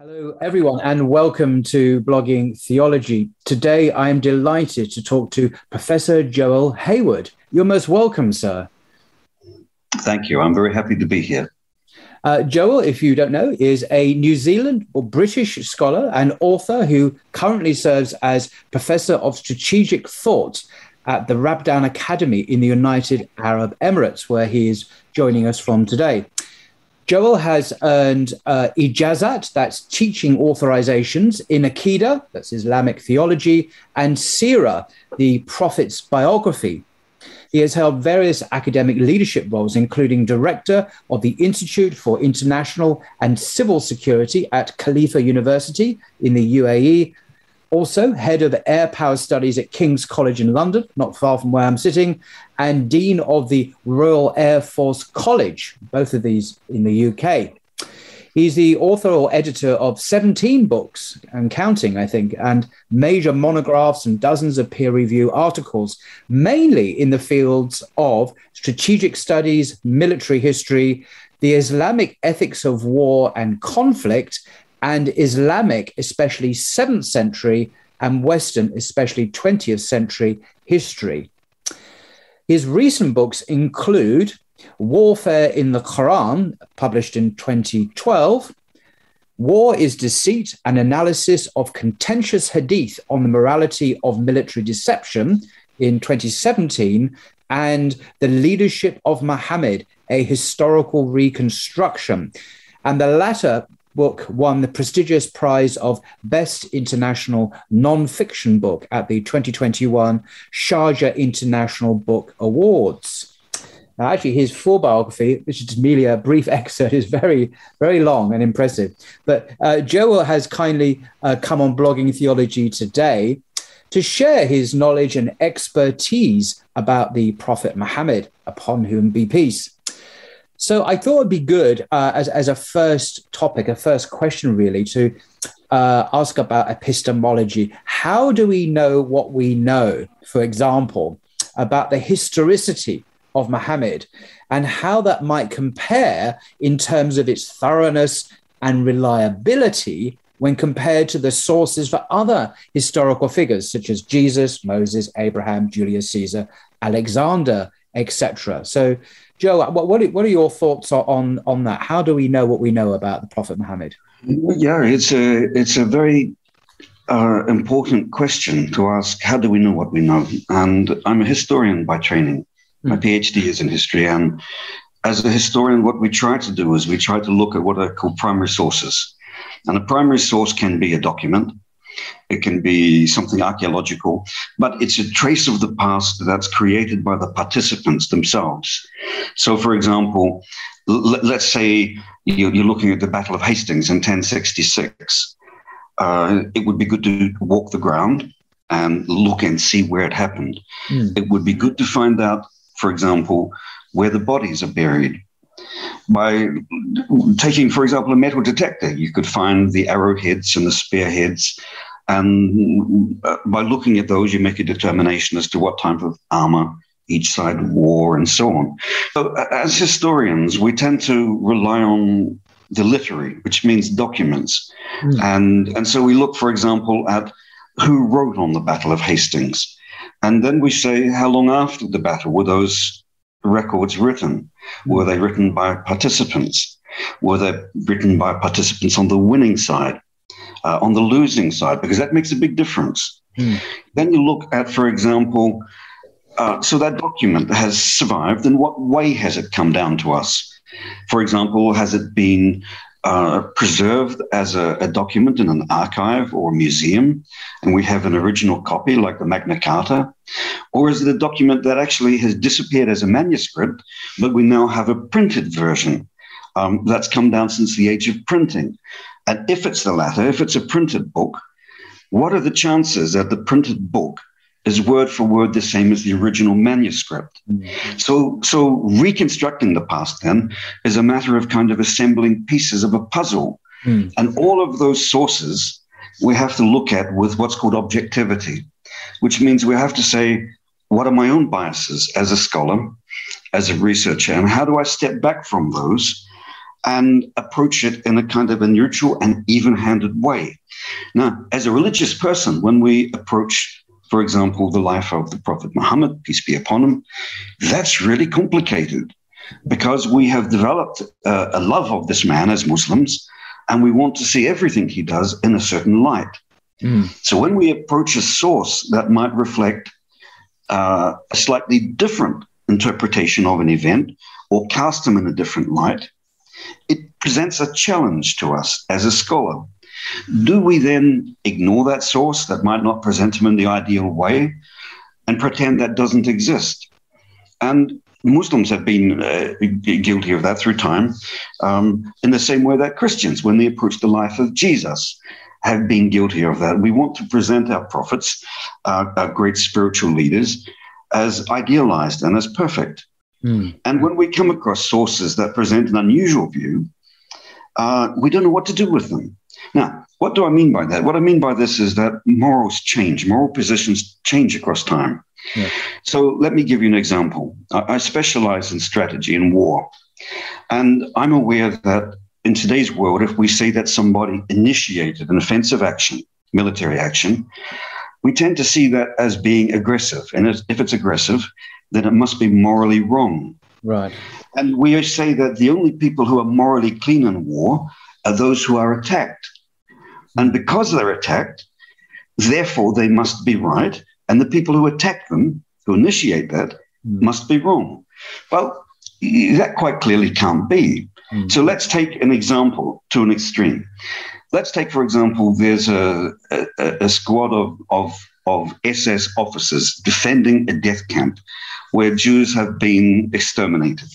Hello, everyone, and welcome to Blogging Theology. Today, I am delighted to talk to Professor Joel Hayward. You're most welcome, sir. Thank you. I'm very happy to be here. Uh, Joel, if you don't know, is a New Zealand or British scholar and author who currently serves as Professor of Strategic Thought at the Rabdan Academy in the United Arab Emirates, where he is joining us from today. Joel has earned uh, ijazat, that's teaching authorizations, in Aqidah, that's Islamic theology, and Sirah, the Prophet's biography. He has held various academic leadership roles, including director of the Institute for International and Civil Security at Khalifa University in the UAE, also head of air power studies at King's College in London, not far from where I'm sitting, and dean of the Royal Air Force College, both of these in the UK. He's the author or editor of 17 books and counting, I think, and major monographs and dozens of peer review articles, mainly in the fields of strategic studies, military history, the Islamic ethics of war and conflict, and Islamic, especially 7th century, and Western, especially 20th century history. His recent books include Warfare in the Quran, published in 2012. War is Deceit, an analysis of contentious hadith on the morality of military deception in 2017, and The Leadership of Muhammad, a historical reconstruction. And the latter book won the prestigious prize of Best International Non-Fiction Book at the 2021 Sharjah International Book Awards. Now, actually, his full biography, which is merely a brief excerpt, is very, very long and impressive. But uh, Joel has kindly uh, come on Blogging Theology today to share his knowledge and expertise about the Prophet Muhammad, upon whom be peace. So I thought it'd be good uh, as, as a first topic, a first question, really, to uh, ask about epistemology. How do we know what we know, for example, about the historicity of Muhammad and how that might compare in terms of its thoroughness and reliability when compared to the sources for other historical figures such as Jesus, Moses, Abraham, Julius Caesar, Alexander, etc. So, Joe, what, what, are your thoughts on, on that? How do we know what we know about the Prophet Muhammad? Yeah, it's a, it's a very uh, important question to ask. How do we know what we know? And I'm a historian by training. My hmm. PhD is in history. And as a historian, what we try to do is we try to look at what are called primary sources. And a primary source can be a document, it can be something archaeological, but it's a trace of the past that's created by the participants themselves. So, for example, l- let's say you're, looking at the Battle of Hastings in 1066. Uh, it would be good to walk the ground and look and see where it happened. Mm. It would be good to find out, for example, where the bodies are buried. By taking, for example, a metal detector, you could find the arrowheads and the spearheads and by looking at those, you make a determination as to what type of armor each side wore and so on. So, as historians, we tend to rely on the literary, which means documents. Mm. And, and so we look, for example, at who wrote on the Battle of Hastings. And then we say, how long after the battle were those records written? Were they written by participants? Were they written by participants on the winning side? Uh, on the losing side, because that makes a big difference. Mm. Then you look at, for example, uh, so that document has survived. In what way has it come down to us? For example, has it been uh, preserved as a, a, document in an archive or a museum, and we have an original copy like the Magna Carta? Or is it a document that actually has disappeared as a manuscript, but we now have a printed version Um, that's come down since the age of printing. And if it's the latter, if it's a printed book, what are the chances that the printed book is word for word the same as the original manuscript? Mm-hmm. So, so reconstructing the past then is a matter of kind of assembling pieces of a puzzle. Mm. And all of those sources we have to look at with what's called objectivity, which means we have to say, what are my own biases as a scholar, as a researcher, and how do I step back from those and approach it in a kind of a neutral and even handed way? Now, as a religious person, when we approach, for example, the life of the Prophet Muhammad, peace be upon him, that's really complicated because we have developed uh, a love of this man as Muslims and we want to see everything he does in a certain light. Mm. So when we approach a source that might reflect uh, a slightly different interpretation of an event or cast them in a different light, it presents a challenge to us as a scholar. Do we then ignore that source that might not present him in the ideal way and pretend that doesn't exist? And Muslims have been uh, guilty of that through time, um, in the same way that Christians, when they approach the life of Jesus, have been guilty of that. We want to present our prophets, uh, our great spiritual leaders, as idealized and as perfect. Mm. And when we come across sources that present an unusual view, uh, we don't know what to do with them. Now, what do I mean by that? What I mean by this is that morals change, moral positions change across time. Yeah. So let me give you an example. I, I specialize in strategy and war. And I'm aware that in today's world, if we say that somebody initiated an offensive action, military action, we tend to see that as being aggressive. And if it's aggressive, then it must be morally wrong. Right. And we say that the only people who are morally clean in war are those who are attacked. And because they're attacked, therefore they must be right. And the people who attack them, who initiate that, mm. must be wrong. Well, that quite clearly can't be. Mm. So let's take an example to an extreme. Let's take, for example, there's a, a, a squad of, of, of SS officers defending a death camp where Jews have been exterminated.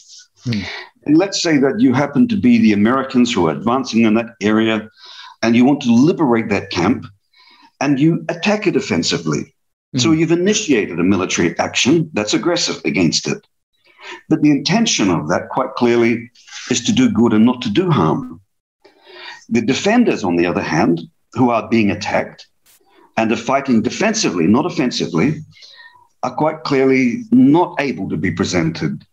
Mm. And let's say that you happen to be the Americans who are advancing in that area and you want to liberate that camp and you attack it offensively. So hmm. you've initiated a military action that's aggressive against it. But the intention of that, quite clearly, is to do good and not to do harm. The defenders, on the other hand, who are being attacked and are fighting defensively, not offensively, are quite clearly not able to be presented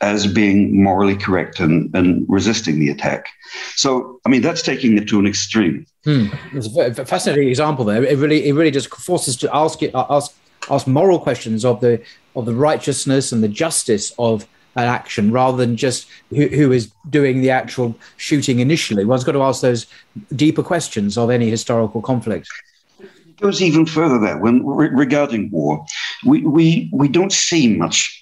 as being morally correct and, and resisting the attack. So, I mean, that's taking it to an extreme. Hmm. It's a fascinating example there. It really, it really just forces to ask it, ask, ask moral questions of the of the righteousness and the justice of an action, rather than just who, who is doing the actual shooting initially. One's got to ask those deeper questions of any historical conflict It goes even further there. When re- regarding war, we, we we don't see much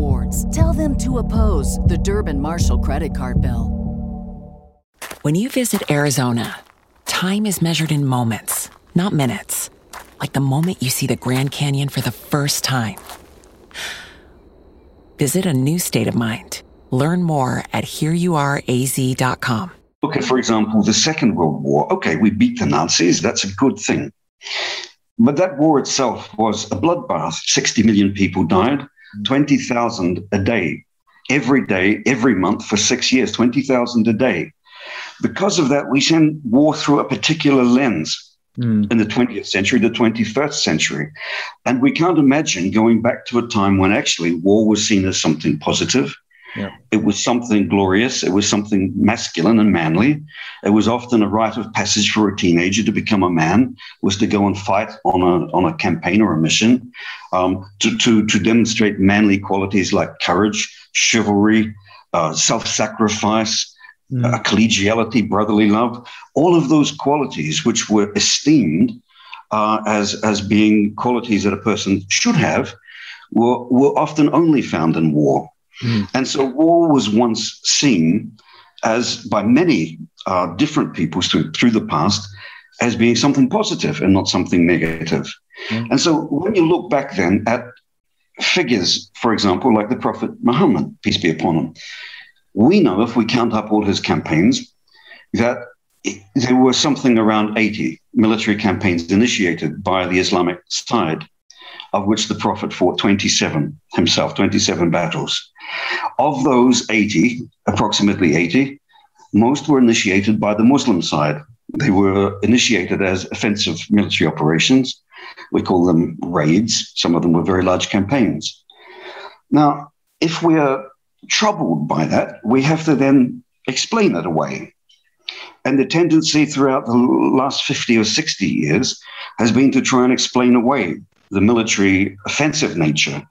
Tell them to oppose the Durbin Marshall credit card bill. When you visit Arizona, time is measured in moments, not minutes. Like the moment you see the Grand Canyon for the first time. Visit a new state of mind. Learn more at hereyouareaz.com. Look at, for example, the Second World War. Okay, we beat the Nazis. That's a good thing. But that war itself was a bloodbath. 60 million people died. 20,000 a day, every day, every month for six years, 20,000 a day. Because of that, we send war through a particular lens. Mm. In the 20th century, the 21st century. And we can't imagine going back to a time when actually war was seen as something positive, yeah. It was something glorious. It was something masculine and manly. It was often a rite of passage for a teenager to become a man, was to go and fight on a, on a campaign or a mission, um, to, to, to demonstrate manly qualities like courage, chivalry, uh, self sacrifice, mm. uh, collegiality, brotherly love, all of those qualities which were esteemed uh, as, as being qualities that a person should have were, were often only found in war. Mm. And so war was once seen as by many uh, different peoples through, through the past as being something positive and not something negative. Mm. And so when you look back then at figures, for example, like the Prophet Muhammad, peace be upon him, we know if we count up all his campaigns that there were something around 80 military campaigns initiated by the Islamic side, of which the Prophet fought 27 himself, 27 battles. Of those 80, approximately 80, most were initiated by the Muslim side. They were initiated as offensive military operations. We call them raids. Some of them were very large campaigns. Now, if we are troubled by that, we have to then explain it away. And the tendency throughout the last 50 or 60 years has been to try and explain away the military offensive nature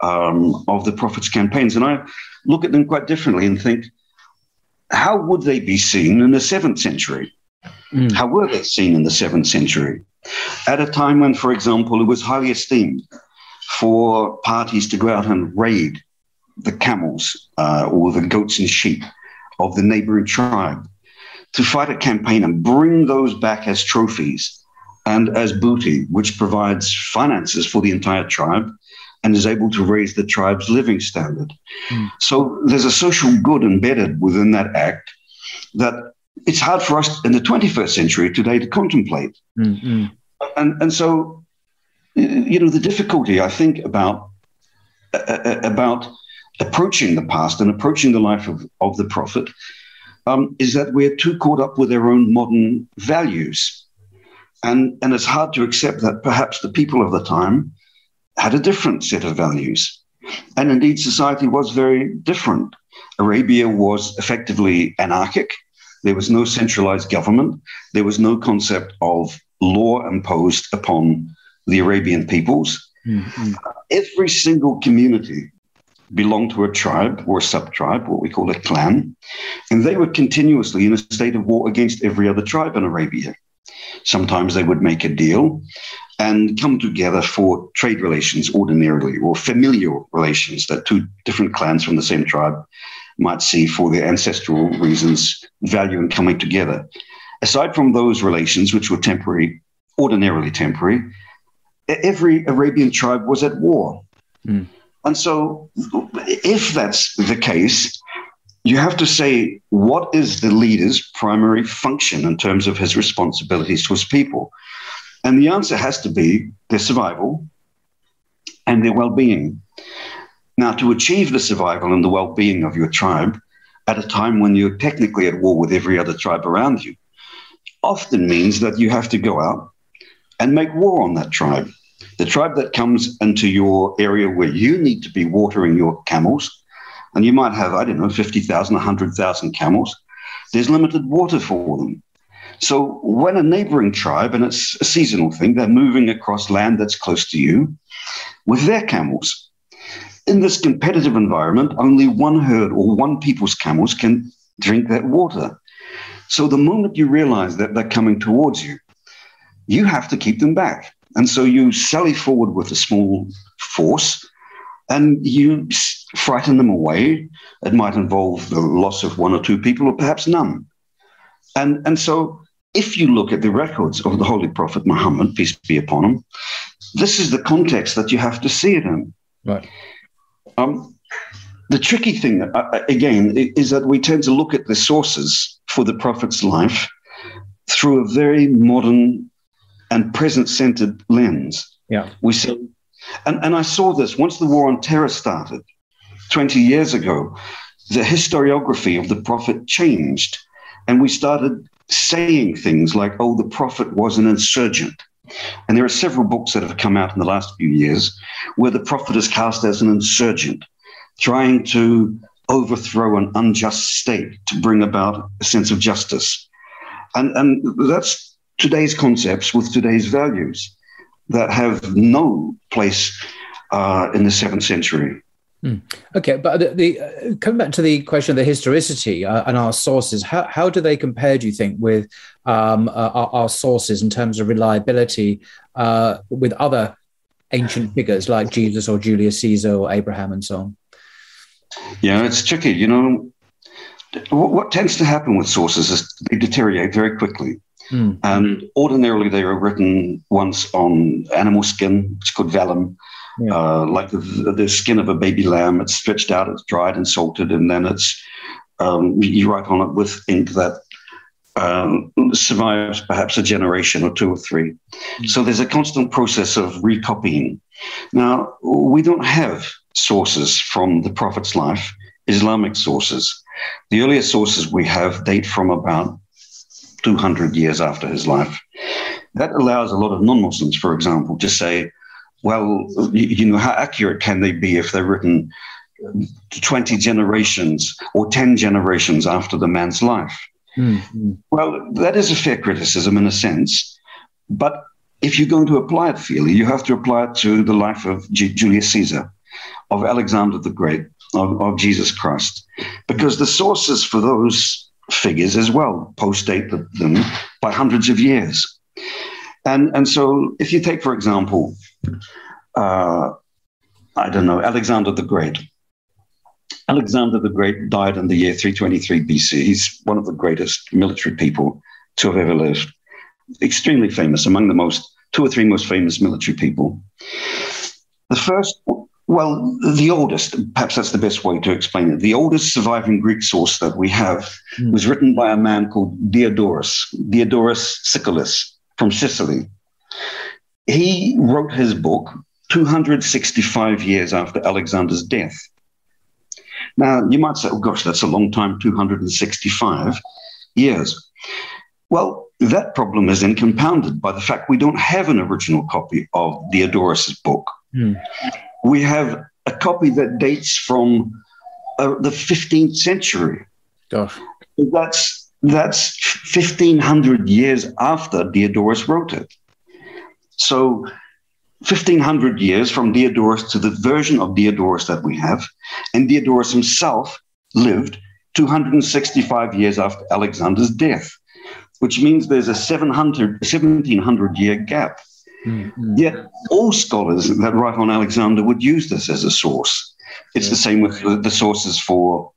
um, of the Prophet's campaigns. And I look at them quite differently and think, how would they be seen in the seventh century? Mm. How were they seen in the seventh century? At a time when, for example, it was highly esteemed for parties to go out and raid the camels uh, or the goats and sheep of the neighboring tribe, to fight a campaign and bring those back as trophies and as booty, which provides finances for the entire tribe and is able to raise the tribe's living standard. Mm. So there's a social good embedded within that act that it's hard for us in the 21st century today to contemplate. Mm-hmm. And, and so, you know, the difficulty I think about, uh, uh, about approaching the past and approaching the life of, of the prophet um, is that we're too caught up with our own modern values. And, and it's hard to accept that perhaps the people of the time had a different set of values. And indeed, society was very different. Arabia was effectively anarchic. There was no centralized government. There was no concept of law imposed upon the Arabian peoples. Mm-hmm. Every single community belonged to a tribe or a sub tribe, what we call a clan, and they were continuously in a state of war against every other tribe in Arabia. Sometimes they would make a deal and come together for trade relations ordinarily or familial relations that two different clans from the same tribe might see for their ancestral reasons value in coming together. Aside from those relations, which were temporary, ordinarily temporary, every Arabian tribe was at war. Mm. And so, if that's the case, you have to say what is the leader's primary function in terms of his responsibilities to his people? And the answer has to be their survival and their well being. Now, to achieve the survival and the well being of your tribe at a time when you're technically at war with every other tribe around you often means that you have to go out and make war on that tribe. The tribe that comes into your area where you need to be watering your camels, and you might have, I don't know, 50,000, 100,000 camels, there's limited water for them. So when a neighboring tribe, and it's a seasonal thing, they're moving across land that's close to you with their camels. In this competitive environment, only one herd or one people's camels can drink that water. So the moment you realize that they're coming towards you, you have to keep them back. And so you sally forward with a small force and you frighten them away. It might involve the loss of one or two people, or perhaps none. And, and so, if you look at the records of the Holy Prophet Muhammad, peace be upon him, this is the context that you have to see it in. Right. Um, the tricky thing, uh, uh again, is that we tend to look at the sources for the Prophet's life through a very modern and present centered lens. Yeah. We say, and, and I saw this once the war on terror started 20 years ago, the historiography of the prophet changed. And we started saying things like, oh, the prophet was an insurgent. And there are several books that have come out in the last few years where the prophet is cast as an insurgent, trying to overthrow an unjust state to bring about a sense of justice. And, and that's today's concepts with today's values that have no place uh, in the seventh century. Mm. Okay, but the, the uh, coming back to the question of the historicity uh, and our sources, how, how do they compare, do you think, with um, uh, our, our, sources in terms of reliability uh, with other ancient figures like Jesus or Julius Caesar or Abraham and so on? Yeah, it's tricky. You know, what, what tends to happen with sources is they deteriorate very quickly. Mm. And ordinarily, they were written once on animal skin, it's called vellum yeah. uh, like the, the, skin of a baby lamb. It's stretched out, it's dried and salted, and then it's um, you write on it with ink that um, survives perhaps a generation or two or 3 mm. So there's a constant process of recopying. Now, we don't have sources from the Prophet's life, Islamic sources. The earliest sources we have date from about 200 years after his life. That allows a lot of non Muslims, for example, to say, well, you know, how accurate can they be if they're written 20 generations or 10 generations after the man's life? Mm-hmm. Well, that is a fair criticism in a sense. But if you're going to apply it fairly, you have to apply it to the life of G- Julius Caesar, of Alexander the Great, of, of Jesus Christ, because the sources for those figures as well post-date them by hundreds of years. And, and so if you take, for example, uh, I don't know, Alexander the Great. Alexander the Great died in the year 323 BC. He's one of the greatest military people to have ever lived. Extremely famous, among the most, two or three most famous military people. The first, well, the oldest, perhaps that's the best way to explain it. The oldest surviving Greek source that we have mm. was written by a man called Diodorus, Diodorus Siculus from Sicily. He wrote his book 265 years after Alexander's death. Now, you might say, oh gosh, that's a long time, 265 years. Well, that problem is then compounded by the fact we don't have an original copy of Diodorus' book. Mm. We have a copy that dates from uh, the 15th century. Gosh. That's, that's 1500 years after Diodorus wrote it. So 1500 years from Diodorus to the version of Diodorus that we have. And Diodorus himself lived 265 years after Alexander's death, which means there's a 700, 1700 year gap. Mm-hmm. Yet all scholars that write on Alexander would use this as a source. It's yeah. the same with the, the sources for,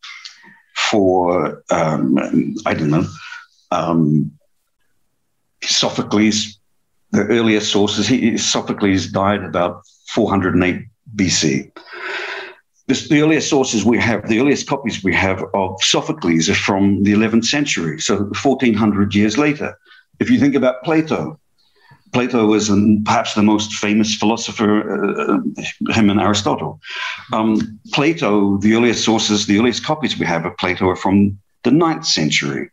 for um, I don't know, um, Sophocles, the earliest sources, he, Sophocles died about 408 BC. This, the earliest sources we have, the earliest copies we have of Sophocles are from the 11th century, so 1400 years later. If you think about Plato, Plato was um, perhaps the most famous philosopher, uh, him and Aristotle. Um, Plato, the earliest sources, the earliest copies we have of Plato are from the 9th century.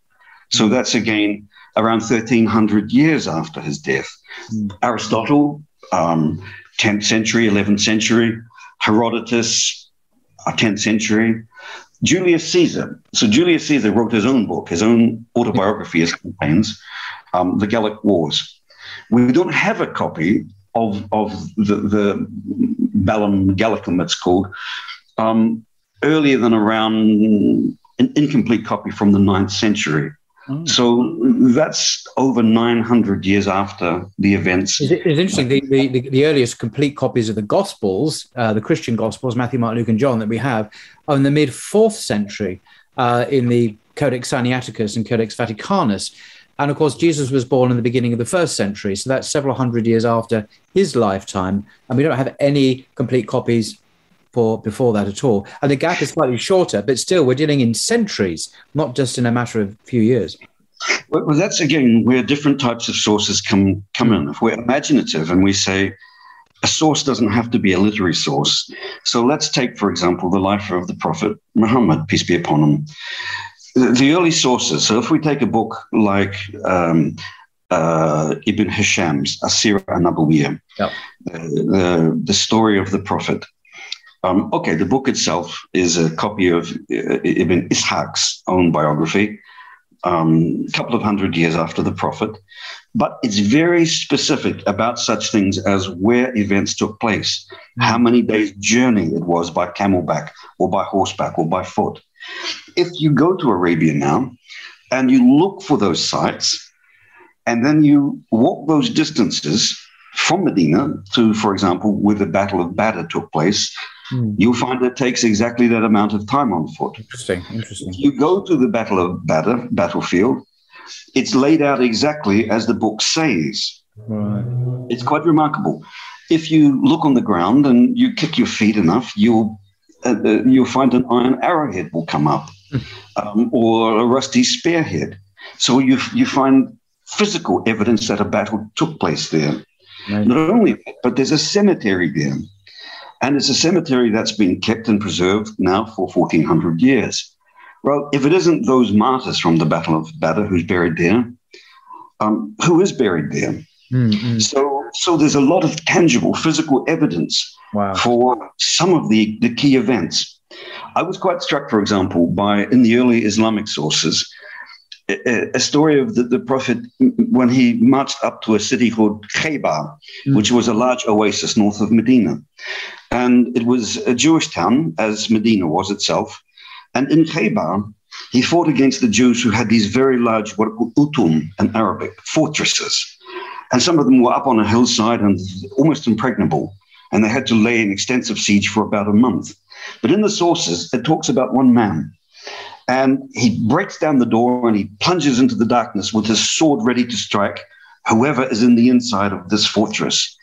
So that's again around 1300 years after his death. Mm. Aristotle, um, 10th century, 11th century, Herodotus, 10th uh, century, Julius Caesar. So Julius Caesar wrote his own book, his own autobiography, his campaigns, um, The Gallic Wars. We don't have a copy of, of the, the Bellum Gallicum, it's called, um, earlier than around an incomplete copy from the 9th century. Oh. So that's over 900 years after the events. It's, interesting. The, the, the, earliest complete copies of the Gospels, uh, the Christian Gospels, Matthew, Mark, Luke, and John, that we have, are in the mid fourth century uh, in the Codex Sinaiticus and Codex Vaticanus. And of course, Jesus was born in the beginning of the first century. So that's several hundred years after his lifetime. And we don't have any complete copies for before that at all. And the gap is slightly shorter, but still we're dealing in centuries, not just in a matter of a few years. Well, that's again where different types of sources come come in. If we're imaginative and we say a source doesn't have to be a literary source. So let's take, for example, the life of the Prophet Muhammad, peace be upon him. The, the early sources. So if we take a book like um, uh, Ibn Hisham's As-Sirah an-Nabawiyah, yep. uh, the, the story of the Prophet, um, okay, the book itself is a copy of uh, Ibn Ishaq's own biography. um, a couple of hundred years after the prophet, but it's very specific about such things as where events took place, how many days' journey it was by camelback or by horseback or by foot. If you go to Arabia now and you look for those sites, and then you walk those distances from Medina to, for example, where the Battle of Badr took place, mm. you'll find it takes exactly that amount of time on foot. Interesting, interesting. If you go to the Battle of Badr battlefield, it's laid out exactly as the book says. Right. It's quite remarkable. If you look on the ground and you kick your feet enough, you'll uh, uh you'll find an iron arrowhead will come up, hmm. um, or a rusty spearhead. So you you find physical evidence that a battle took place there. Right. Not only that, but there's a cemetery there. And it's a cemetery that's been kept and preserved now for 1400 years. Well, if it isn't those martyrs from the Battle of Badr who's buried there, um, who is buried there? Mm-hmm. So, so there's a lot of tangible physical evidence wow. for some of the, the key events. I was quite struck, for example, by in the early Islamic sources, a, story of the, the Prophet when he marched up to a city called Khaybar, mm. which was a large oasis north of Medina. And it was a Jewish town, as Medina was itself. And in Khaybar, he fought against the Jews who had these very large, what are called utum in Arabic, fortresses. And some of them were up on a hillside and almost impregnable. And they had to lay an extensive siege for about a month. But in the sources, it talks about one man and he breaks down the door and he plunges into the darkness with his sword ready to strike whoever is in the inside of this fortress.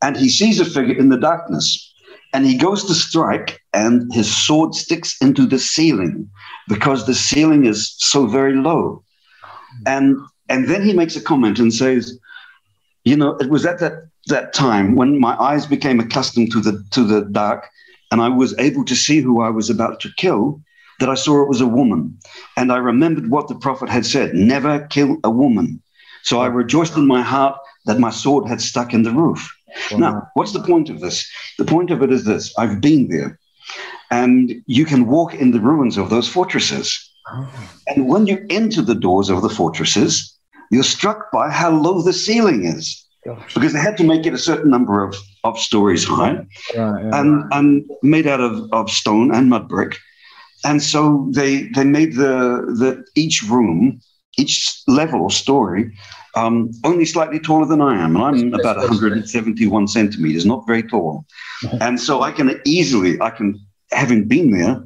And he sees a figure in the darkness and he goes to strike and his sword sticks into the ceiling because the ceiling is so very low. And and then he makes a comment and says, you know, it was at that that time when my eyes became accustomed to the to the dark and I was able to see who I was about to kill that I saw it was a woman. And I remembered what the prophet had said never kill a woman. So I rejoiced in my heart that my sword had stuck in the roof. Wow. Now, what's the point of this? The point of it is this I've been there, and you can walk in the ruins of those fortresses. Oh. And when you enter the doors of the fortresses, you're struck by how low the ceiling is. Gosh. Because they had to make it a certain number of, of stories high right, yeah. and, and made out of, of stone and mud brick and so they they made the the each room, each level or story, um, only slightly taller than I am. and I'm about 171 centimeters, not very tall, and so I can easily I can having been there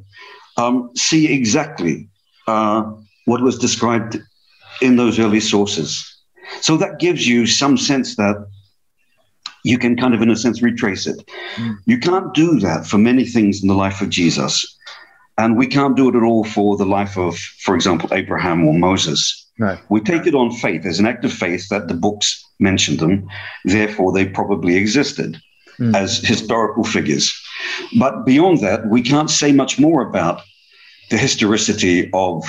um, see exactly uh, what was described in those early sources. So that gives you some sense that you can kind of, in a sense, retrace it. Mm. You can't do that for many things in the life of Jesus. And we can't do it at all for the life of, for example, Abraham or Moses. We take it on faith as an act of faith that the books mentioned them, therefore they probably existed mm. as historical figures. But beyond that, we can't say much more about the historicity of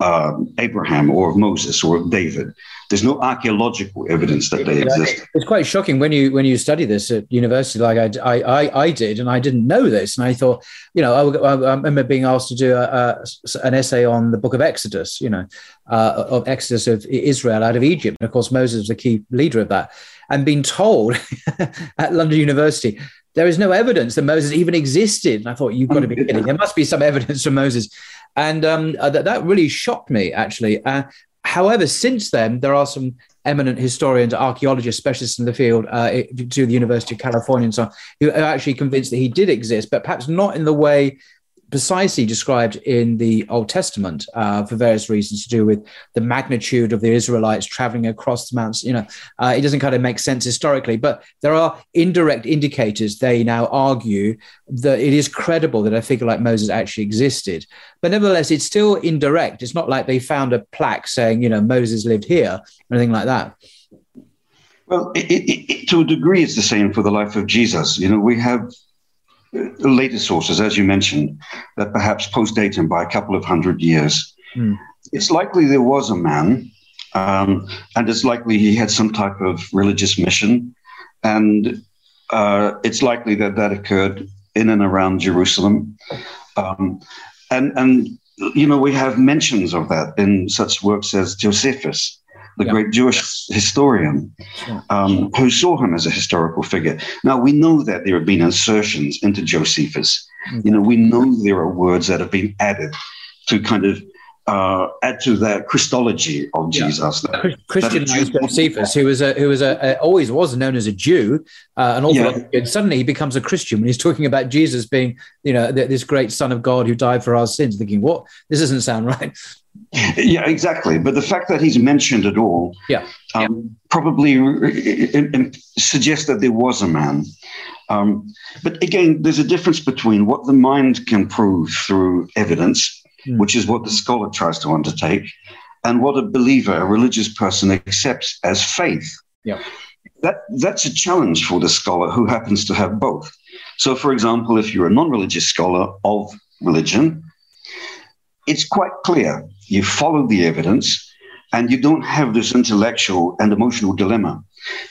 uh, Abraham or of Moses or of David. There's no archaeological evidence that they exist. It's quite shocking when you when you study this at university, like I I, I did, and I didn't know this, and I thought, you know, I, I remember being asked to do a, a, an essay on the Book of Exodus, you know, uh, of Exodus of Israel out of Egypt, and of course Moses was the key leader of that, and being told at London University there is no evidence that Moses even existed. And I thought, you've got to be kidding. There must be some evidence from Moses. And um, uh, that, that really shocked me, actually. Uh, however, since then, there are some eminent historians, archaeologists, specialists in the field uh, to the University of California and so on, who are actually convinced that he did exist, but perhaps not in the way precisely described in the Old Testament uh, for various reasons to do with the magnitude of the Israelites traveling across the mountains. You know, uh, it doesn't kind of make sense historically, but there are indirect indicators. They now argue that it is credible that a figure like Moses actually existed, but nevertheless, it's still indirect. It's not like they found a plaque saying, you know, Moses lived here or anything like that. Well, it, it, it, to a degree, it's the same for the life of Jesus. You know, we have later sources, as you mentioned, that perhaps post-date him by a couple of hundred years. Mm. It's likely there was a man, um, and it's likely he had some type of religious mission, and uh, it's likely that that occurred in and around Jerusalem. Um, and and you know, we have mentions of that in such works as Josephus, the yeah. great Jewish historian, um, who saw him as a historical figure. Now, we know that there have been insertions into Josephus. Mm-hmm. You know, we know there are words that have been added to kind of uh, add to the Christology of Jesus. Yeah. That, Christianized Josephus, who was a who was a, a, always was known as a Jew, uh, and yeah. suddenly he becomes a Christian when he's talking about Jesus being, you know, this great Son of God who died for our sins. Thinking, what? This doesn't sound right. Yeah, exactly. But the fact that he's mentioned at all, yeah, um, yeah. probably suggests that there was a man. Um, but again, there's a difference between what the mind can prove through evidence mm. which is what the scholar tries to undertake, and what a believer, a religious person, accepts as faith. Yeah. That, that's a challenge for the scholar who happens to have both. So, for example, if you're a non religious scholar of religion, it's quite clear you follow the evidence and you don't have this intellectual and emotional dilemma.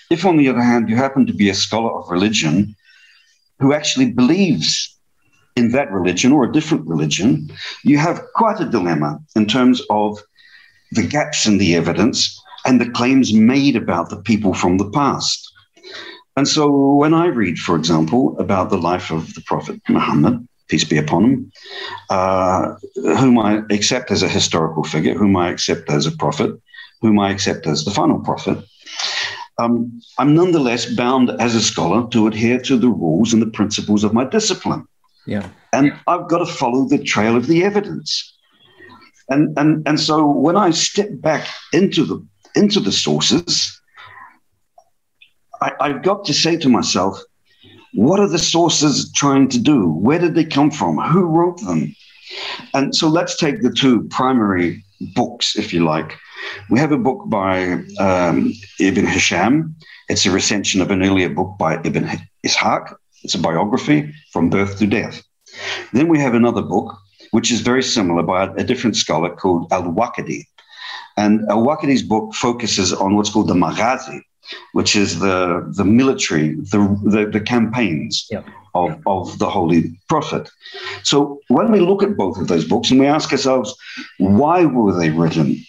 If, on the other hand, you happen to be a scholar of religion who actually believes in that religion or a different religion, you have quite a dilemma in terms of the gaps in the evidence and the claims made about the people from the past. And so when I read, for example, about the life of the Prophet Muhammad, peace be upon him, uh, whom I accept as a historical figure, whom I accept as a prophet, whom I accept as the final prophet, um, I'm nonetheless bound as a scholar to adhere to the rules and the principles of my discipline. Yeah. And I've got to follow the trail of the evidence. And, and, and so when I step back into the, into the sources, I, I've got to say to myself, what are the sources trying to do? Where did they come from? Who wrote them? And so let's take the two primary books, if you like. We have a book by um, Ibn Hisham. It's a recension of an earlier book by Ibn Ishaq. It's a biography from birth to death. Then we have another book, which is very similar by a different scholar called Al Waqidi. And Al Waqidi's book focuses on what's called the Maghazi, which is the, the military, the, the, the campaigns yep. of, yep. of the Holy Prophet. So when we look at both of those books and we ask ourselves, why were they written?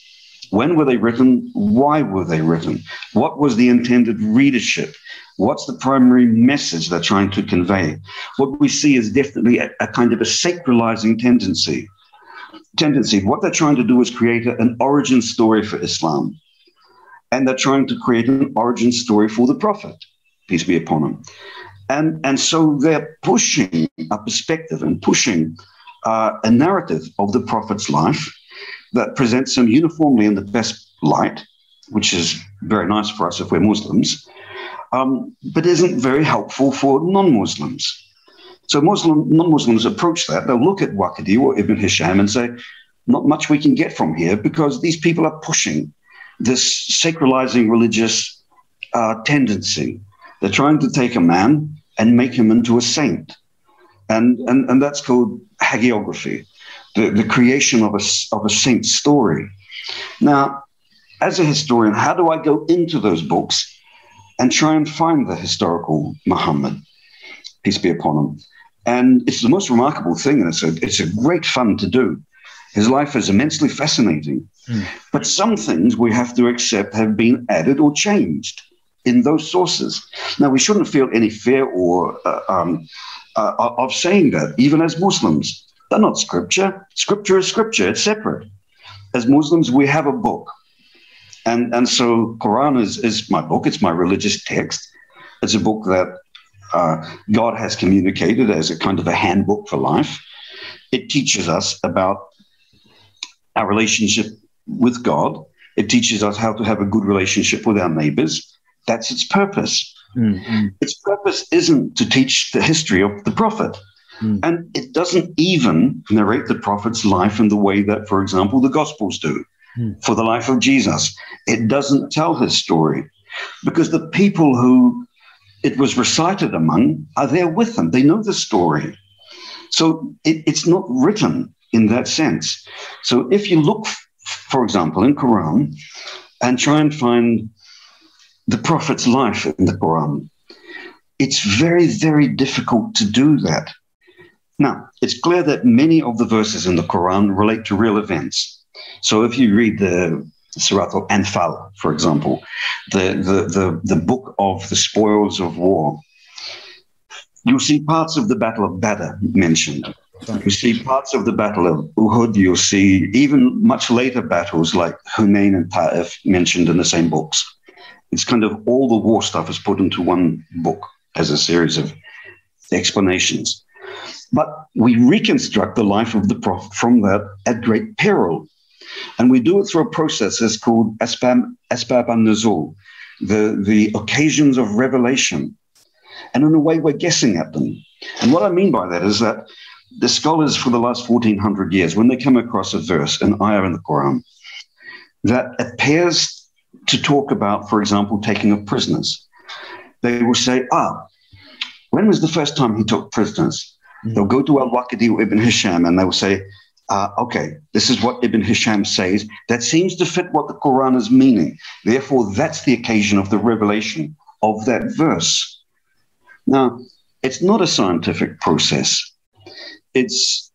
When were they written? Why were they written? What was the intended readership? What's the primary message they're trying to convey? What we see is definitely a, a kind of a sacralizing tendency. Tendency. What they're trying to do is create a, an origin story for Islam. And they're trying to create an origin story for the Prophet, peace be upon him. And, and so they're pushing a perspective and pushing uh, a narrative of the Prophet's life that presents him uniformly in the best light, which is very nice for us if we're Muslims, um, but isn't very helpful for non-Muslims. So Muslim non-Muslims approach that. They'll look at Waqidi or Ibn Hisham and say, not much we can get from here because these people are pushing this sacralizing religious uh, tendency. They're trying to take a man and make him into a saint. And, and, and that's called hagiography, the, the creation of a, of a saint story. Now, as a historian, how do I go into those books and try and find the historical Muhammad, peace be upon him. And it's the most remarkable thing, and it's a, it's a great fun to do. His life is immensely fascinating. Mm. But some things we have to accept have been added or changed in those sources. Now, we shouldn't feel any fear or uh, um, uh, of saying that, even as Muslims. They're not scripture. Scripture is scripture, it's separate. As Muslims, we have a book. And, and so Quran is, is my book. It's my religious text. It's a book that uh, God has communicated as a kind of a handbook for life. It teaches us about our relationship with God. It teaches us how to have a good relationship with our neighbors. That's its purpose. Mm-hmm. Its purpose isn't to teach the history of the prophet. Mm. And it doesn't even narrate the prophet's life in the way that, for example, the Gospels do. Hmm. for the life of Jesus. It doesn't tell his story because the people who it was recited among are there with them. They know the story. So it, it's not written in that sense. So if you look, for example, in Quran and try and find the Prophet's life in the Quran, it's very, very difficult to do that. Now, it's clear that many of the verses in the Quran relate to real events. So if you read the Surat al Anfal, for example, the, the, the, the book of the spoils of war, you'll see parts of the Battle of Badr mentioned. You see parts of the Battle of Uhud. You'll see even much later battles like Hunain and Ta'if mentioned in the same books. It's kind of all the war stuff is put into one book as a series of explanations. But we reconstruct the life of the Prophet from that at great peril. And we do it through a process that's called Asbab, Asbab nuzul the, the occasions of revelation. And in a way, we're guessing at them. And what I mean by that is that the scholars for the last 1400 years, when they come across a verse, an ayah in the Quran, that appears to talk about, for example, taking of prisoners, they will say, ah, when was the first time he took prisoners? Mm-hmm. They'll go to Al Waqidi Ibn Hisham and they will say, uh, okay, this is what Ibn Hisham says. That seems to fit what the Quran is meaning. Therefore, that's the occasion of the revelation of that verse. Now, it's not a scientific process it's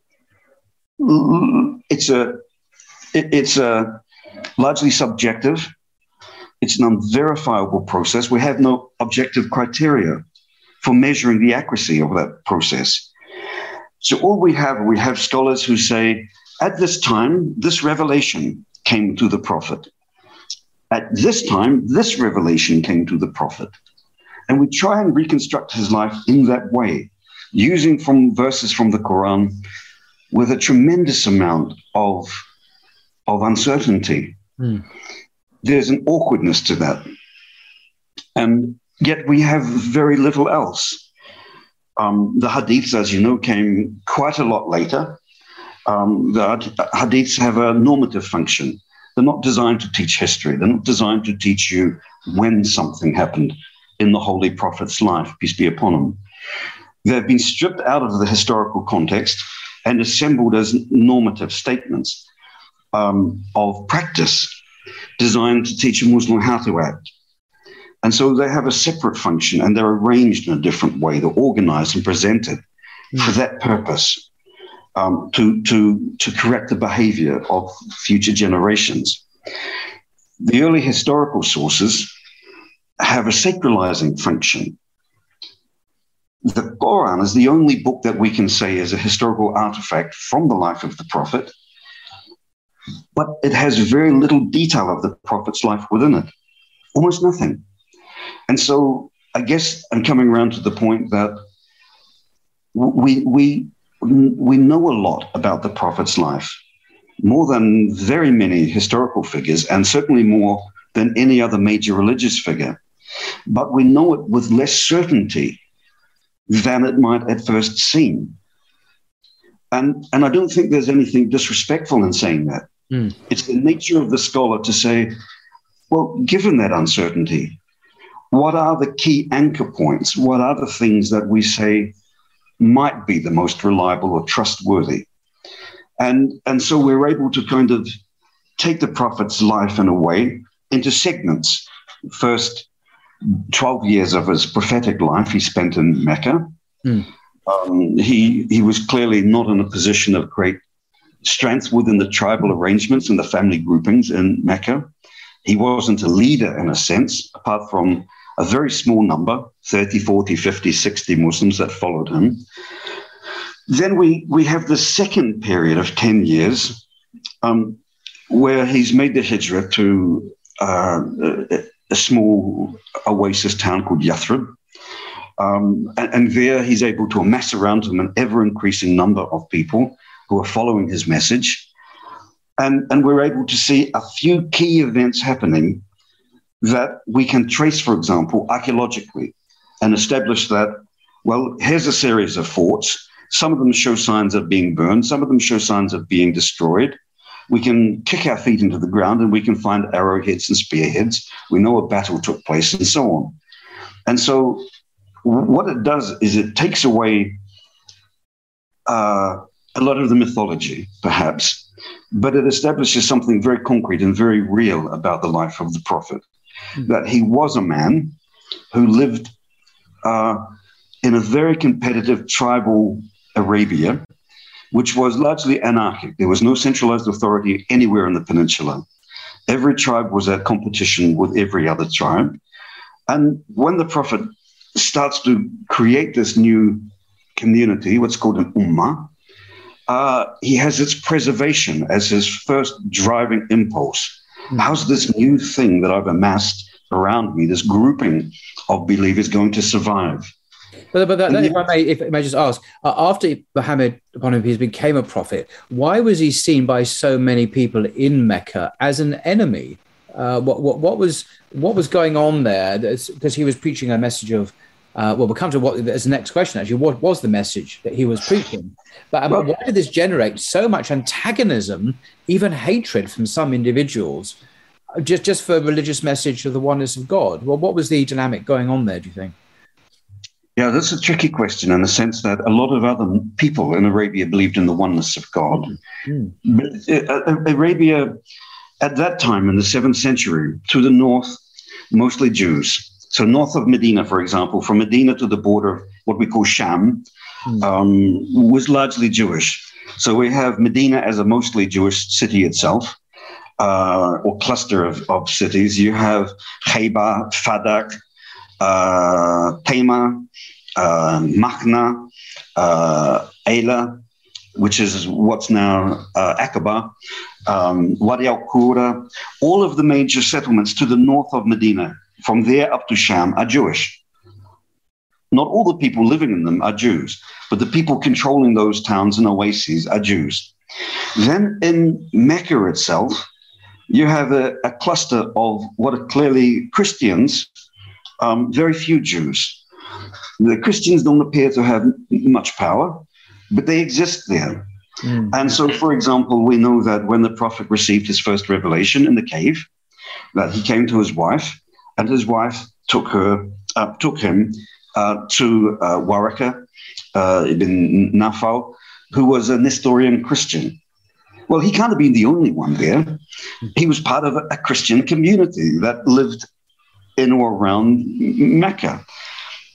it's a it's a largely subjective. It's an unverifiable process. We have no objective criteria for measuring the accuracy of that process. So all we have, we have scholars who say, at this time, this revelation came to the prophet. At this time, this revelation came to the prophet. And we try and reconstruct his life in that way using from verses from the Quran with a tremendous amount of, of uncertainty. Mm. There's an awkwardness to that. And yet we have very little else. Um, the hadiths, as you know, came quite a lot later. Um, the hadiths have a normative function. They're not designed to teach history. They're not designed to teach you when something happened in the Holy Prophet's life, peace be upon him. They've been stripped out of the historical context and assembled as normative statements um, of practice designed to teach a Muslim how to act. And so they have a separate function and they're arranged in a different way. They're organized and presented mm. for that purpose um, to, to, to correct the behavior of future generations. The early historical sources have a sacralizing function the Quran is the only book that we can say is a historical artifact from the life of the Prophet, but it has very little detail of the Prophet's life within it, almost nothing. And so I guess I'm coming around to the point that we, we, we know a lot about the Prophet's life, more than very many historical figures, and certainly more than any other major religious figure. But we know it with less certainty than it might at first seem. And, and I don't think there's anything disrespectful in saying that. Mm. It's the nature of the scholar to say, well, given that uncertainty, what are the key anchor points? What are the things that we say might be the most reliable or trustworthy? And, and so we're able to kind of take the prophet's life in a way into segments. First, 12 years of his prophetic life he spent in Mecca. Mm. Um, he, he was clearly not in a position of great strength within the tribal arrangements and the family groupings in Mecca. He wasn't a leader in a sense, apart from a very small number 30, 40, 50, 60 Muslims that followed him. Then we, we have the second period of 10 years um, where he's made the hijrah to uh, a small oasis town called Yathrib. Um, and, and, there he's able to amass around him an ever increasing number of people who are following his message. And, and we're able to see a few key events happening that we can trace, for example, archaeologically and establish that, well, here's a series of forts. Some of them show signs of being burned, some of them show signs of being destroyed we can kick our feet into the ground and we can find arrowheads and spearheads. We know a battle took place and so on. And so, what it does is it takes away uh, a lot of the mythology, perhaps, but it establishes something very concrete and very real about the life of the prophet. Mm-hmm. That he was a man who lived uh, in a very competitive tribal Arabia, which was largely anarchic. There was no centralized authority anywhere in the peninsula. Every tribe was at competition with every other tribe. And when the Prophet starts to create this new community, what's called an ummah, uh, he has its preservation as his first driving impulse. Hmm. How's this new thing that I've amassed around me, this grouping of believers, going to survive? But, but that, that, if I may, if I may just ask, uh, after Muhammad upon whom he became a prophet, why was he seen by so many people in Mecca as an enemy? Uh, what, what, what was what was going on there? Because he was preaching a message of uh, well, we'll come to what as the next question. Actually, what was the message that he was preaching? But um, well, why did this generate so much antagonism, even hatred from some individuals, uh, just just for religious message of the oneness of God? Well, what was the dynamic going on there? Do you think? Yeah, that's a tricky question in the sense that a lot of other people in Arabia believed in the oneness of God. Mm. But uh, uh, Arabia, at that time in the seventh century, to the north, mostly Jews. So north of Medina, for example, from Medina to the border of what we call Sham, mm. um, was largely Jewish. So we have Medina as a mostly Jewish city itself, uh, or cluster of, of cities. You have Khaybar, Fadak, Tema, uh, Machna, uh, which is what's now uh, Aqaba, um, Wadi al Qura, all of the major settlements to the north of Medina from there up to Sham are Jewish. Not all the people living in them are Jews, but the people controlling those towns and oases are Jews. Then in Mecca itself, you have a, a cluster of what are clearly Christians, um, very few Jews. The Christians don't appear to have much power, but they exist there. Mm. And so, for example, we know that when the prophet received his first revelation in the cave, that he came to his wife and his wife took her uh, took him uh, to uh, Waraka uh, ibn Nawfal, who was a Nestorian Christian. Well, he can't have been the only one there. He was part of a Christian community that lived in or around Mecca.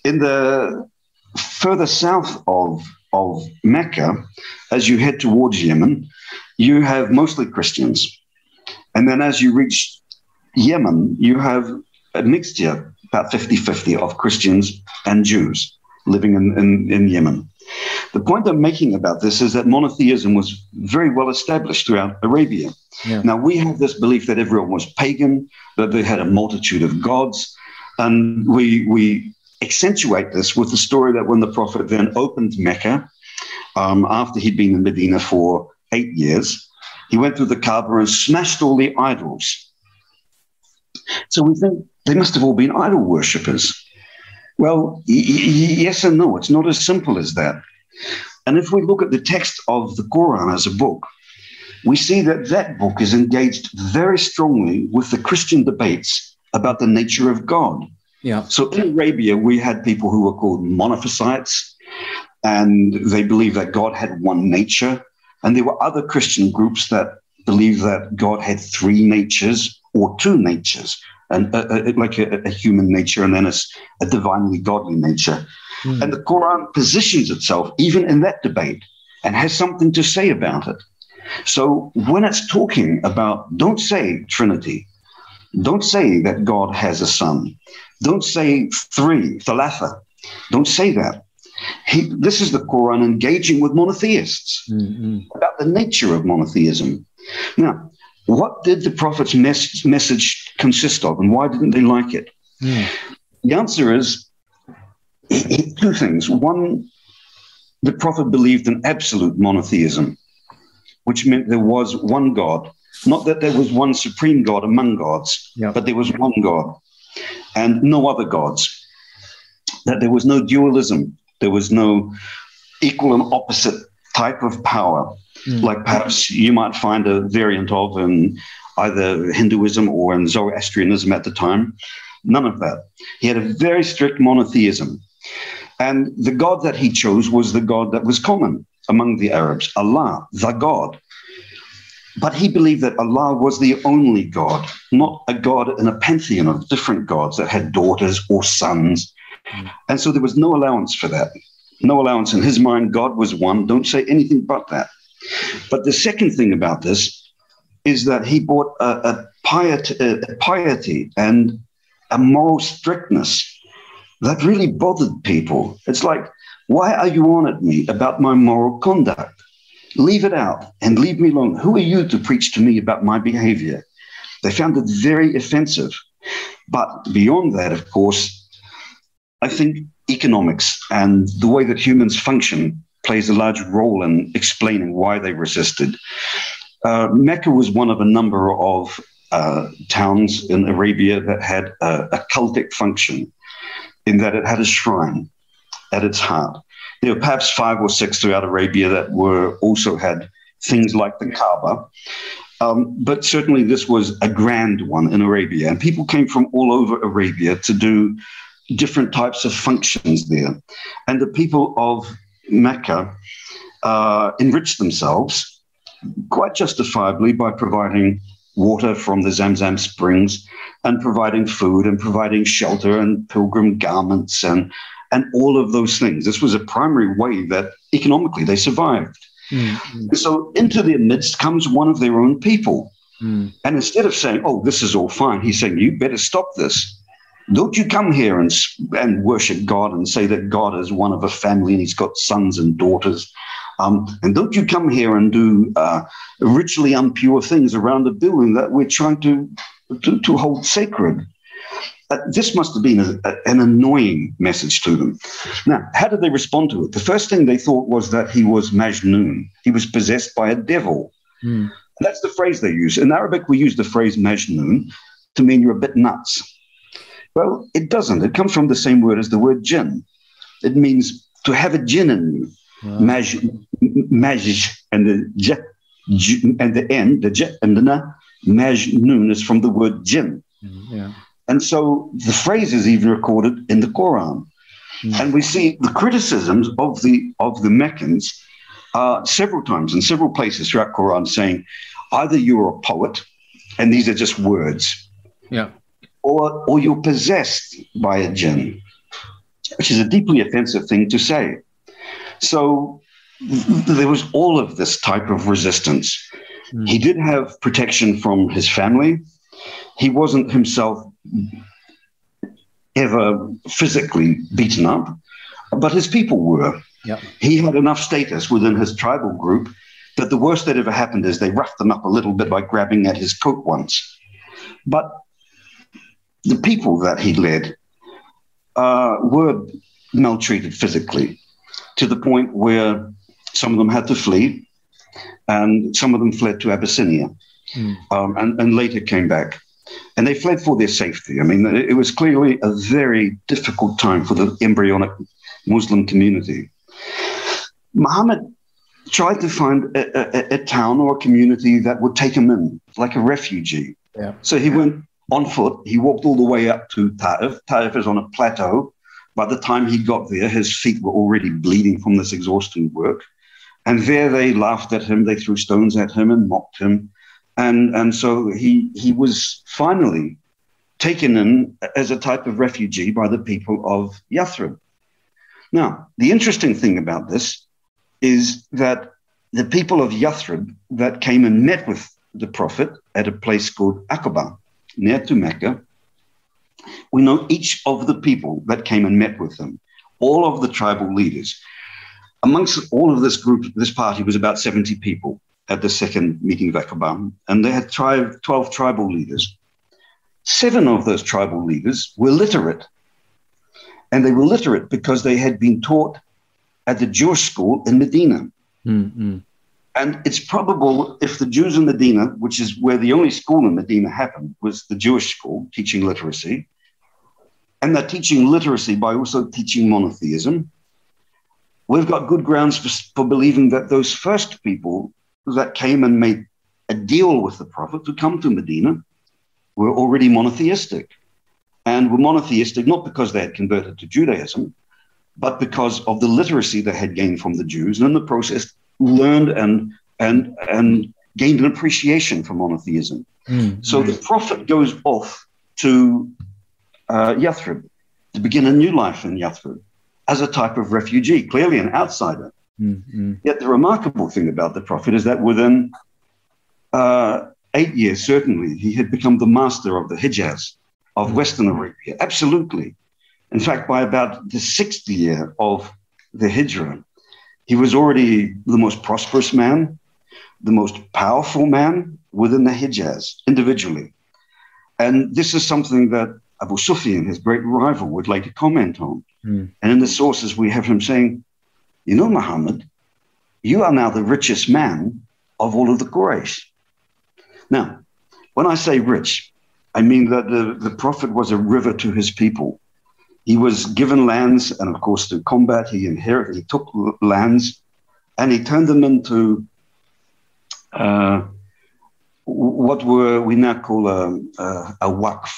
In the further south of, of Mecca, as you head towards Yemen, you have mostly Christians. And then as you reach Yemen, you have a mixture, about 50 50, of Christians and Jews living in, in, in Yemen. The point I'm making about this is that monotheism was very well established throughout Arabia. Yeah. Now, we have this belief that everyone was pagan, that they had a multitude of gods, and we, we accentuate this with the story that when the Prophet then opened Mecca, um, after he'd been in Medina for eight years, he went through the Kaaba and smashed all the idols. So we think they must have all been idol worshippers. Well, y- y- yes and no. It's not as simple as that. And if we look at the text of the Quran as a book, we see that that book is engaged very strongly with the Christian debates about the nature of God. Yeah. So in Arabia, we had people who were called monophysites, and they believed that God had one nature. And there were other Christian groups that believed that God had three natures or two natures, and uh, uh, a, a, like a, a, human nature and then a, a divinely godly nature. Mm. And the Quran positions itself even in that debate and has something to say about it. So when it's talking about, don't say Trinity, don't say that God has a son, don't say three, thalatha, don't say that. He, this is the Quran engaging with monotheists mm-hmm. about the nature of monotheism. Now, what did the prophet's mes- message consist of, and why didn't they like it? Mm. The answer is two things. One, the prophet believed in absolute monotheism, which meant there was one God, not that there was one supreme God among gods, yep. but there was one God and no other gods. That there was no dualism, there was no equal and opposite type of power mm. like perhaps you might find a variant of in either Hinduism or in Zoroastrianism at the time. None of that. He had a very strict monotheism. And the God that he chose was the God that was common among the Arabs Allah, the God. But he believed that Allah was the only God, not a God in a pantheon of different gods that had daughters or sons. And so there was no allowance for that. no allowance in his mind. God was one. Don't say anything but that. But the second thing about this is that he brought a, a, piety, a piety and a moral strictness that really bothered people. It's like, why are you on at me about my moral conduct? Leave it out and leave me alone. Who are you to preach to me about my behavior? They found it very offensive. But beyond that, of course, I think economics and the way that humans function plays a large role in explaining why they resisted. Uh, Mecca was one of a number of uh, towns in Arabia that had a, a, cultic function in that it had a shrine at its heart. There were perhaps five or six throughout Arabia that were also had things like the Kaaba. Um, but certainly this was a grand one in Arabia, and people came from all over Arabia to do different types of functions there. And the people of Mecca uh, enriched themselves quite justifiably by providing water from the Zamzam springs and providing food and providing shelter and pilgrim garments and, and all of those things. This was a primary way that economically they survived. Mm-hmm. So into their midst comes one of their own people. Mm. And instead of saying, oh, this is all fine, he's saying, you better stop this. Don't you come here and, and worship God and say that God is one of a family and he's got sons and daughters. Um, and don't you come here and do uh, ritually impure things around a building that we're trying to, to, to hold sacred. Uh, this must have been a, a, an annoying message to them. Now, how did they respond to it? The first thing they thought was that he was Majnun. He was possessed by a devil. Mm. That's the phrase they use. In Arabic, we use the phrase Majnun to mean you're a bit nuts. Well, it doesn't. It comes from the same word as the word jinn. It means to have a jinn in you. Wow. Maj, maj, and the j, j, and the n, the j and the na, majnun is from the word jinn. Mm-hmm. Yeah. And so the phrase is even recorded in the Quran. Mm. And we see the criticisms of the of the Meccans uh, several times in several places throughout Quran saying, either you're a poet, and these are just words. Yeah or, or you're possessed by a jinn, which is a deeply offensive thing to say. So there was all of this type of resistance. Mm. He did have protection from his family. He wasn't himself ever physically beaten up, but his people were. Yep. He had enough status within his tribal group that the worst that ever happened is they roughed him up a little bit by grabbing at his coat once. But the people that he led uh, were maltreated physically to the point where some of them had to flee and some of them fled to Abyssinia mm. um, and, and later came back. And they fled for their safety. I mean, it, was clearly a very difficult time for the embryonic Muslim community. Muhammad tried to find a, a, a, town or a community that would take him in, like a refugee. Yeah. So he went on foot. He walked all the way up to Ta'if. Ta'if is on a plateau. By the time he got there, his feet were already bleeding from this exhausting work. And there they laughed at him, they threw stones at him and mocked him. And, and so he, he was finally taken in as a type of refugee by the people of Yathrib. Now, the interesting thing about this is that the people of Yathrib that came and met with the Prophet at a place called Aqaba, near to Mecca. We know each of the people that came and met with them, all of the tribal leaders. Amongst all of this group, this party was about 70 people at the second meeting of Akabam, and they had 12 tribal leaders. Seven of those tribal leaders were literate. And they were literate because they had been taught at the Jewish school in Medina. Mm-hmm. And it's probable if the Jews in Medina, which is where the only school in Medina happened, was the Jewish school teaching literacy, and they're teaching literacy by also teaching monotheism, we've got good grounds for, for believing that those first people that came and made a deal with the Prophet to come to Medina were already monotheistic. And were monotheistic not because they had converted to Judaism, but because of the literacy they had gained from the Jews, and in the process learned and and and gained an appreciation for monotheism. Mm, so the prophet goes off to uh, Yathrib to begin a new life in Yathrib. as a type of refugee, clearly an outsider. Mm-hmm. Yet the remarkable thing about the Prophet is that within uh, eight years, certainly, he had become the master of the Hijaz, of Western Arabia. Absolutely. In fact, by about the sixth year of the Hijrah, he was already the most prosperous man, the most powerful man within the Hijaz individually. And this is something that Abu Sufyan, his great rival, would later comment on. Mm. And in the sources, we have him saying, You know, Muhammad, you are now the richest man of all of the Quraysh. Now, when I say rich, I mean that the, the Prophet was a river to his people. He was given lands, and of course, to combat, he inherited, he took lands, and he turned them into uh, what were we now call a, a, a waqf,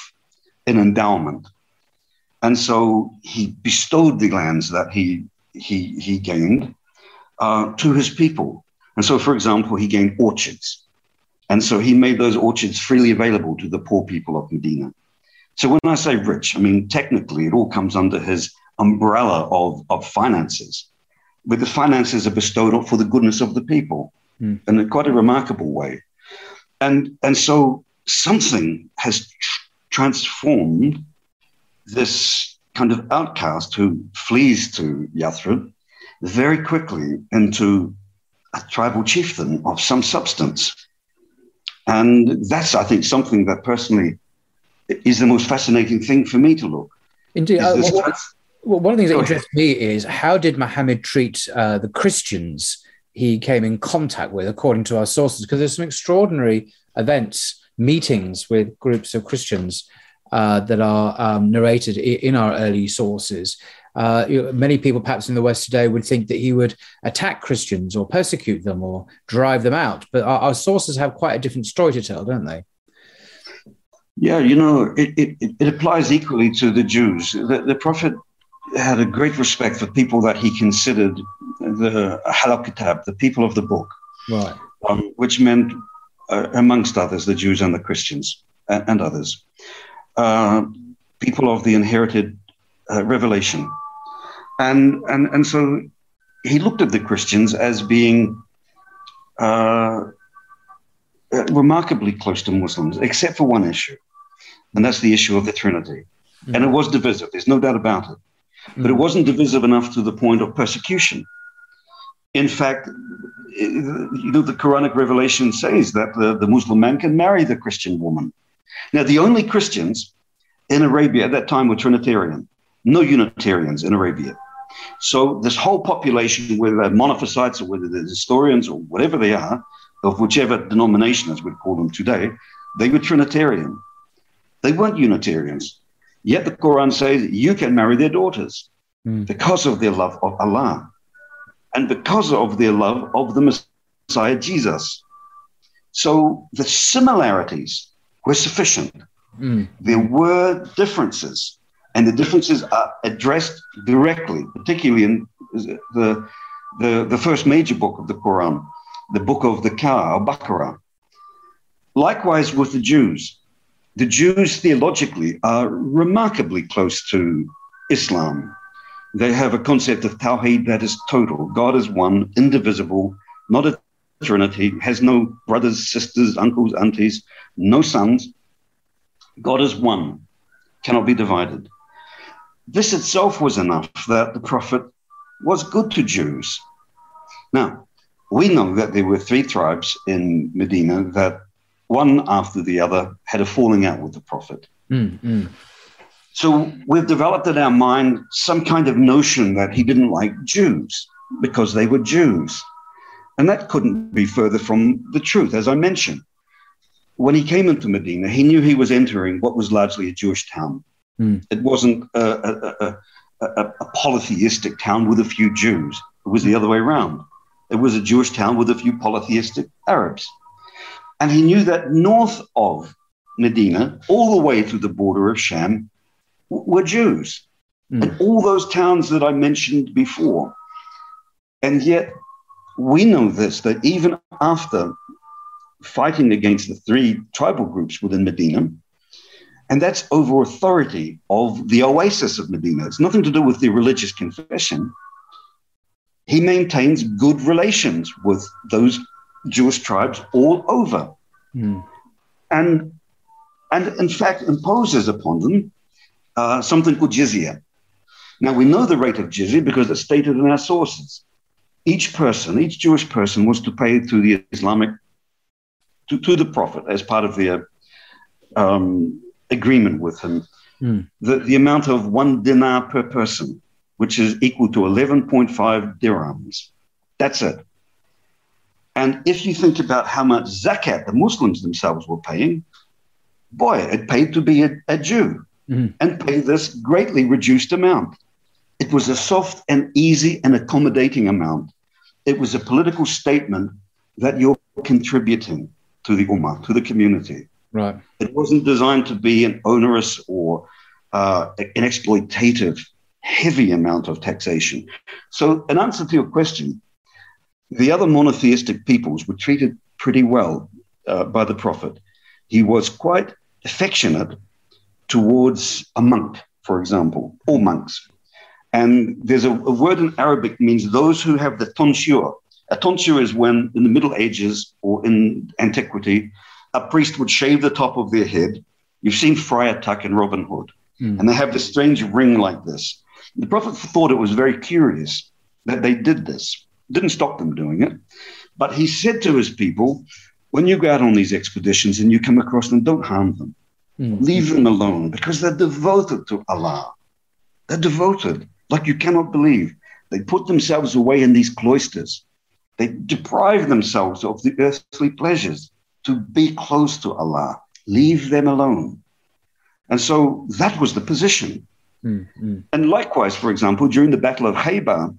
an endowment. And so he bestowed the lands that he, he, he gained uh, to his people. And so, for example, he gained orchards. And so he made those orchards freely available to the poor people of Medina. So when I say rich, I mean technically it all comes under his umbrella of, of finances. But the finances are bestowed for the goodness of the people mm. in quite a remarkable way. And, and so something has transformed this kind of outcast who flees to Yathrib very quickly into a tribal chieftain of some substance. And that's, I think, something that personally is the most fascinating thing for me to look. Indeed. Uh, well, well, one of the things that interests me is how did Muhammad treat uh, the Christians he came in contact with, according to our sources? Because there's some extraordinary events, meetings with groups of Christians uh, that are um, narrated in our early sources. Uh, you know, many people, perhaps in the West today, would think that he would attack Christians or persecute them or drive them out. But our, our sources have quite a different story to tell, don't they? Yeah, you know, it, it, it applies equally to the Jews. The, the Prophet had a great respect for people that he considered the Ahl Kitab, the people of the book, right. um, which meant, uh, amongst others, the Jews and the Christians and, and others, uh, people of the inherited uh, revelation. And, and, and so he looked at the Christians as being uh, uh, remarkably close to Muslims, except for one issue, and that's the issue of the Trinity. Mm. And it was divisive, there's no doubt about it. Mm. But it wasn't divisive enough to the point of persecution. In fact, you know, the Quranic revelation says that the, the Muslim man can marry the Christian woman. Now, the only Christians in Arabia at that time were Trinitarian, no Unitarians in Arabia. So, this whole population, whether they're monophysites or whether they're Nestorians or whatever they are, of whichever denomination, as we'd call them today, they were Trinitarian. They weren't Unitarians. Yet the Quran says you can marry their daughters mm. because of their love of Allah and because of their love of the Messiah Jesus. So the similarities were sufficient. Mm. There were differences, and the differences are addressed directly, particularly in the, the, the first major book of the Quran, the book of the Ka, or Baqarah. Likewise with the Jews. The Jews theologically are remarkably close to Islam. They have a concept of Tawheed that is total. God is one, indivisible, not a trinity, has no brothers, sisters, uncles, aunties, no sons. God is one, cannot be divided. This itself was enough that the Prophet was good to Jews. Now, we know that there were three tribes in Medina that one after the other had a falling out with the Prophet. Mm, So we've developed in our mind some kind of notion that he didn't like Jews because they were Jews. And that couldn't be further from the truth, as I mentioned. When he came into Medina, he knew he was entering what was largely a Jewish town. Mm. It wasn't a, a, a, a polytheistic town with a few Jews, it was the other way around. It was a Jewish town with a few polytheistic Arabs. And he knew that north of Medina, all the way to the border of Sham, were Jews. Mm. And all those towns that I mentioned before. And yet, we know this that even after fighting against the three tribal groups within Medina, And that's over authority of the oasis of Medina. It's nothing to do with the religious confession. He maintains good relations with those Jewish tribes all over. Mm. And, and in fact imposes upon them uh, something called jizya. Now we know the rate of jizya because it's stated in our sources. Each person, each Jewish person was to pay to the Islamic, to, to the Prophet as part of their um, agreement with him, mm. the, the amount of one dinar per person, which is equal to 11.5 dirhams. That's it. And if you think about how much zakat the Muslims themselves were paying, boy, it paid to be a, a Jew mm. and pay this greatly reduced amount. It was a soft and easy and accommodating amount. It was a political statement that you're contributing to the Ummah, to the community. Right. It wasn't designed to be an onerous or uh, an exploitative, heavy amount of taxation. So, in answer to your question, the other monotheistic peoples were treated pretty well uh, by the Prophet. He was quite affectionate towards a monk, for example, or monks. And there's a, a word in Arabic means those who have the tonsure. A tonsure is when, in the Middle Ages or in antiquity, a priest would shave the top of their head. You've seen Friar Tuck and Robin Hood, mm. and they have this strange ring like this. The prophet thought it was very curious that they did this. Didn't stop them doing it, but he said to his people, "When you go out on these expeditions and you come across them, don't harm them. Mm. Leave them alone because they're devoted to Allah. They're devoted, like you cannot believe. They put themselves away in these cloisters. They deprive themselves of the earthly pleasures to be close to Allah. Leave them alone. And so that was the position. Mm-hmm. And likewise, for example, during the Battle of Khaybar,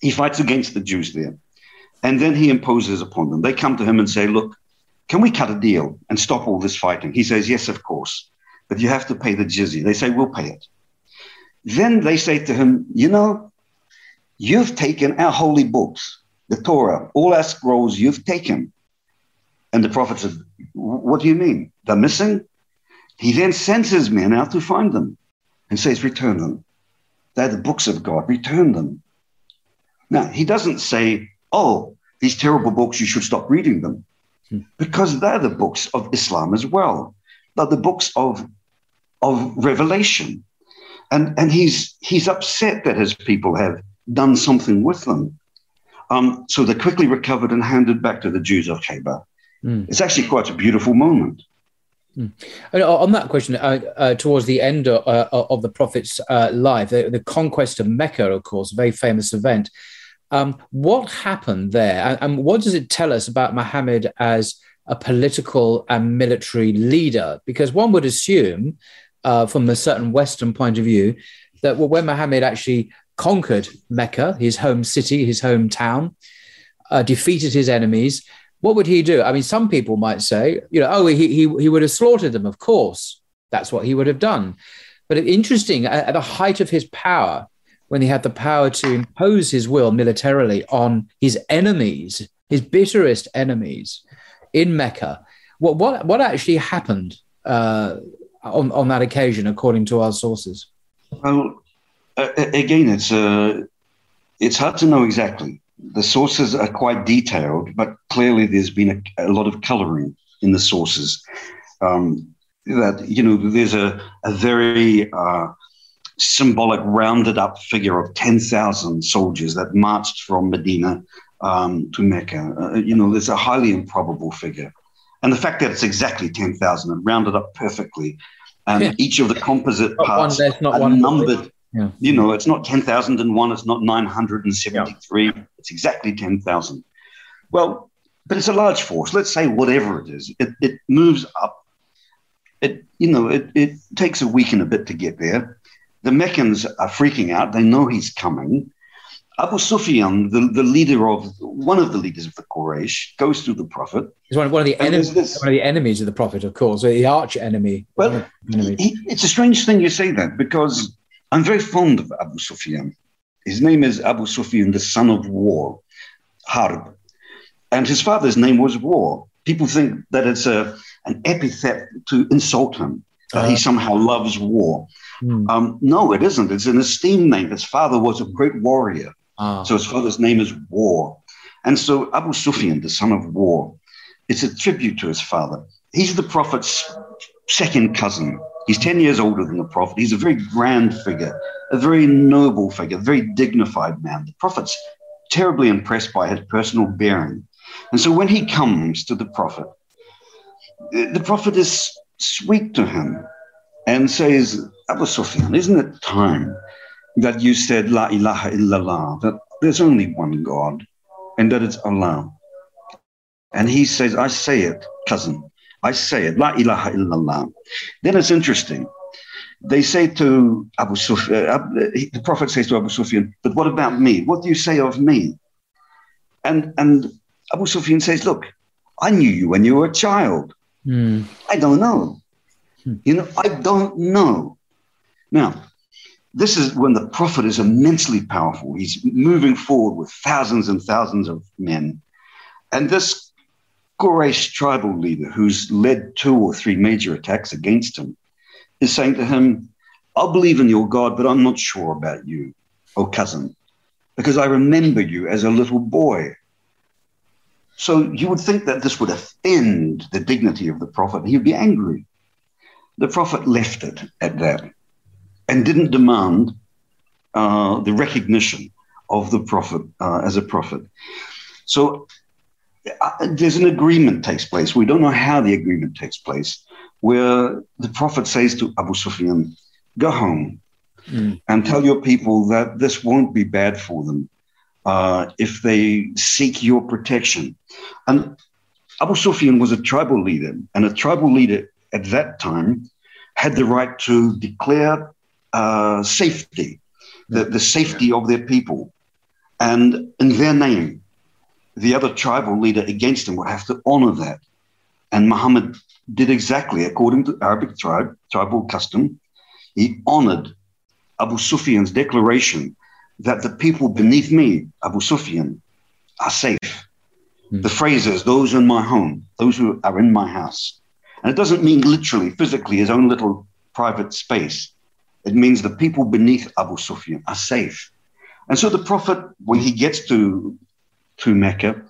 he fights against the Jews there. And then he imposes upon them. They come to him and say, Look, can we cut a deal and stop all this fighting? He says, Yes, of course. But you have to pay the jizya. They say, We'll pay it. Then they say to him, You know, you've taken our holy books, the Torah, all our scrolls, you've taken. And the prophet said, What do you mean? They're missing? He then sends his men out to find them and says, Return them. They're the books of God, return them. Now, he doesn't say, Oh, these terrible books, you should stop reading them. Because they're the books of Islam as well. They're the books of, of revelation. And, and he's, he's upset that his people have done something with them. Um, so they quickly recovered and handed back to the Jews of Khaybar. Mm. It's actually quite a beautiful moment. Mm. On that question, uh, uh, towards the end of, uh, of the Prophet's uh, life, the, the, conquest of Mecca, of course, a very famous event. Um, what happened there, and, and, what does it tell us about Muhammad as a political and military leader? Because one would assume, uh, from a certain Western point of view, that when Muhammad actually conquered Mecca, his home city, his hometown, uh, defeated his enemies, what would he do? I mean, some people might say, you know, oh, he, he, he would have slaughtered them. Of course, that's what he would have done. But interesting, at, at the height of his power, when he had the power to impose his will militarily on his enemies, his bitterest enemies in Mecca, what, what, what actually happened uh, on, on that occasion, according to our sources? Well, uh, again, it's, uh, it's hard to know exactly the sources are quite detailed, but clearly there's been a, a lot of coloring in the sources. Um, that you know, there's a a very uh, symbolic, rounded up figure of ten thousand soldiers that marched from Medina um, to Mecca. Uh, you know, there's a highly improbable figure, and the fact that it's exactly ten thousand and rounded up perfectly, and yeah. each of the composite parts one, are numbered. Yeah. You know, it's not 10,001, it's not 973, yeah. it's exactly 10,000. Well, but it's a large force. Let's say whatever it is, it, it moves up. It, you know, it, it takes a week and a bit to get there. The Meccans are freaking out. They know he's coming. Abu Sufyan, the, the leader of one of the leaders of the Quraysh, goes to the Prophet. He's one, one of the enemies, one of the enemies of the Prophet, of course, the arch enemy. Well, enemy. He, it's a strange thing you say that because I'm very fond of Abu Sufyan. His name is Abu Sufyan, the son of war, Harb. And his father's name was War. People think that it's a, an epithet to insult him. That he uh. somehow loves war. Hmm. Um, no, it isn't. It's an esteemed name. His father was a great warrior. Ah. So his father's name is War. And so Abu Sufyan, the son of War, it's a tribute to his father. He's the prophet's second cousin. He's 10 years older than the prophet. He's a very grand figure, a very noble figure, a very dignified man. The prophet's terribly impressed by his personal bearing. And so when he comes to the prophet, the prophet is sweet to him and says, Abu Sufyan, isn't it time that you said La ilaha illallah, that there's only one God and that it's Allah? And he says, I say it, cousin. I say it, La ilaha illallah. Then it's interesting. They say to Abu Sufyan, uh, the Prophet says to Abu Sufyan, but what about me? What do you say of me? And, and Abu Sufyan says, look, I knew you when you were a child. Mm. I don't know. Hmm. You know, I don't know. Now, this is when the prophet is immensely powerful. He's moving forward with thousands and thousands of men. And this Quraysh tribal leader, who's led two or three major attacks against him, is saying to him, I'll believe in your God, but I'm not sure about you, oh cousin, because I remember you as a little boy. So you would think that this would offend the dignity of the prophet. He would be angry. The prophet left it at that and didn't demand uh, the recognition of the prophet uh, as a prophet. So uh, there's an agreement takes place. We don't know how the agreement takes place, where the prophet says to Abu Sufyan, "Go home mm. and tell your people that this won't be bad for them uh, if they seek your protection." And Abu Sufyan was a tribal leader, and a tribal leader at that time had the right to declare uh, safety, the, the safety of their people. And in their name, the other tribal leader against him would have to honor that. And Muhammad did exactly according to Arabic tribe, tribal custom. He honored Abu Sufyan's declaration that the people beneath me, Abu Sufyan, are safe. Mm. The phrase is those in my home, those who are in my house. And it doesn't mean literally, physically, his own little private space. It means the people beneath Abu Sufyan are safe. And so the Prophet, when he gets to, to Mecca,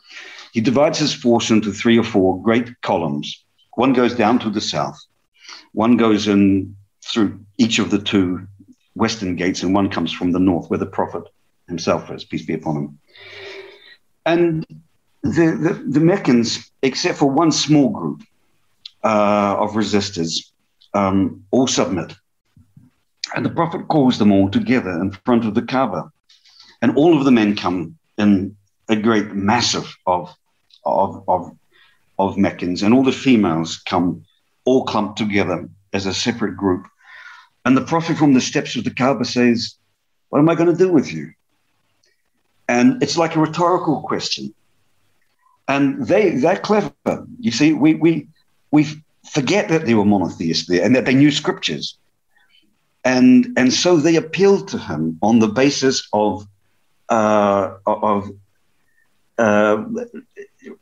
he divides his force into three or four great columns. One goes down to the south, one goes in through each of the two western gates, and one comes from the north, where the Prophet himself is, peace be upon him. And the, the, the Meccans, except for one small group uh, of resistors, um, all submit. And the Prophet calls them all together in front of the Kaaba. And all of the men come in a great massive of, of, of, of Meccans, and all the females come all clumped together as a separate group. And the Prophet from the steps of the Kaaba says, What am I going to do with you? And it's like a rhetorical question. And they, they're clever. You see, we, we, we forget that they were monotheists there and that they knew scriptures. And, and so they appealed to him on the basis of, uh, of, uh,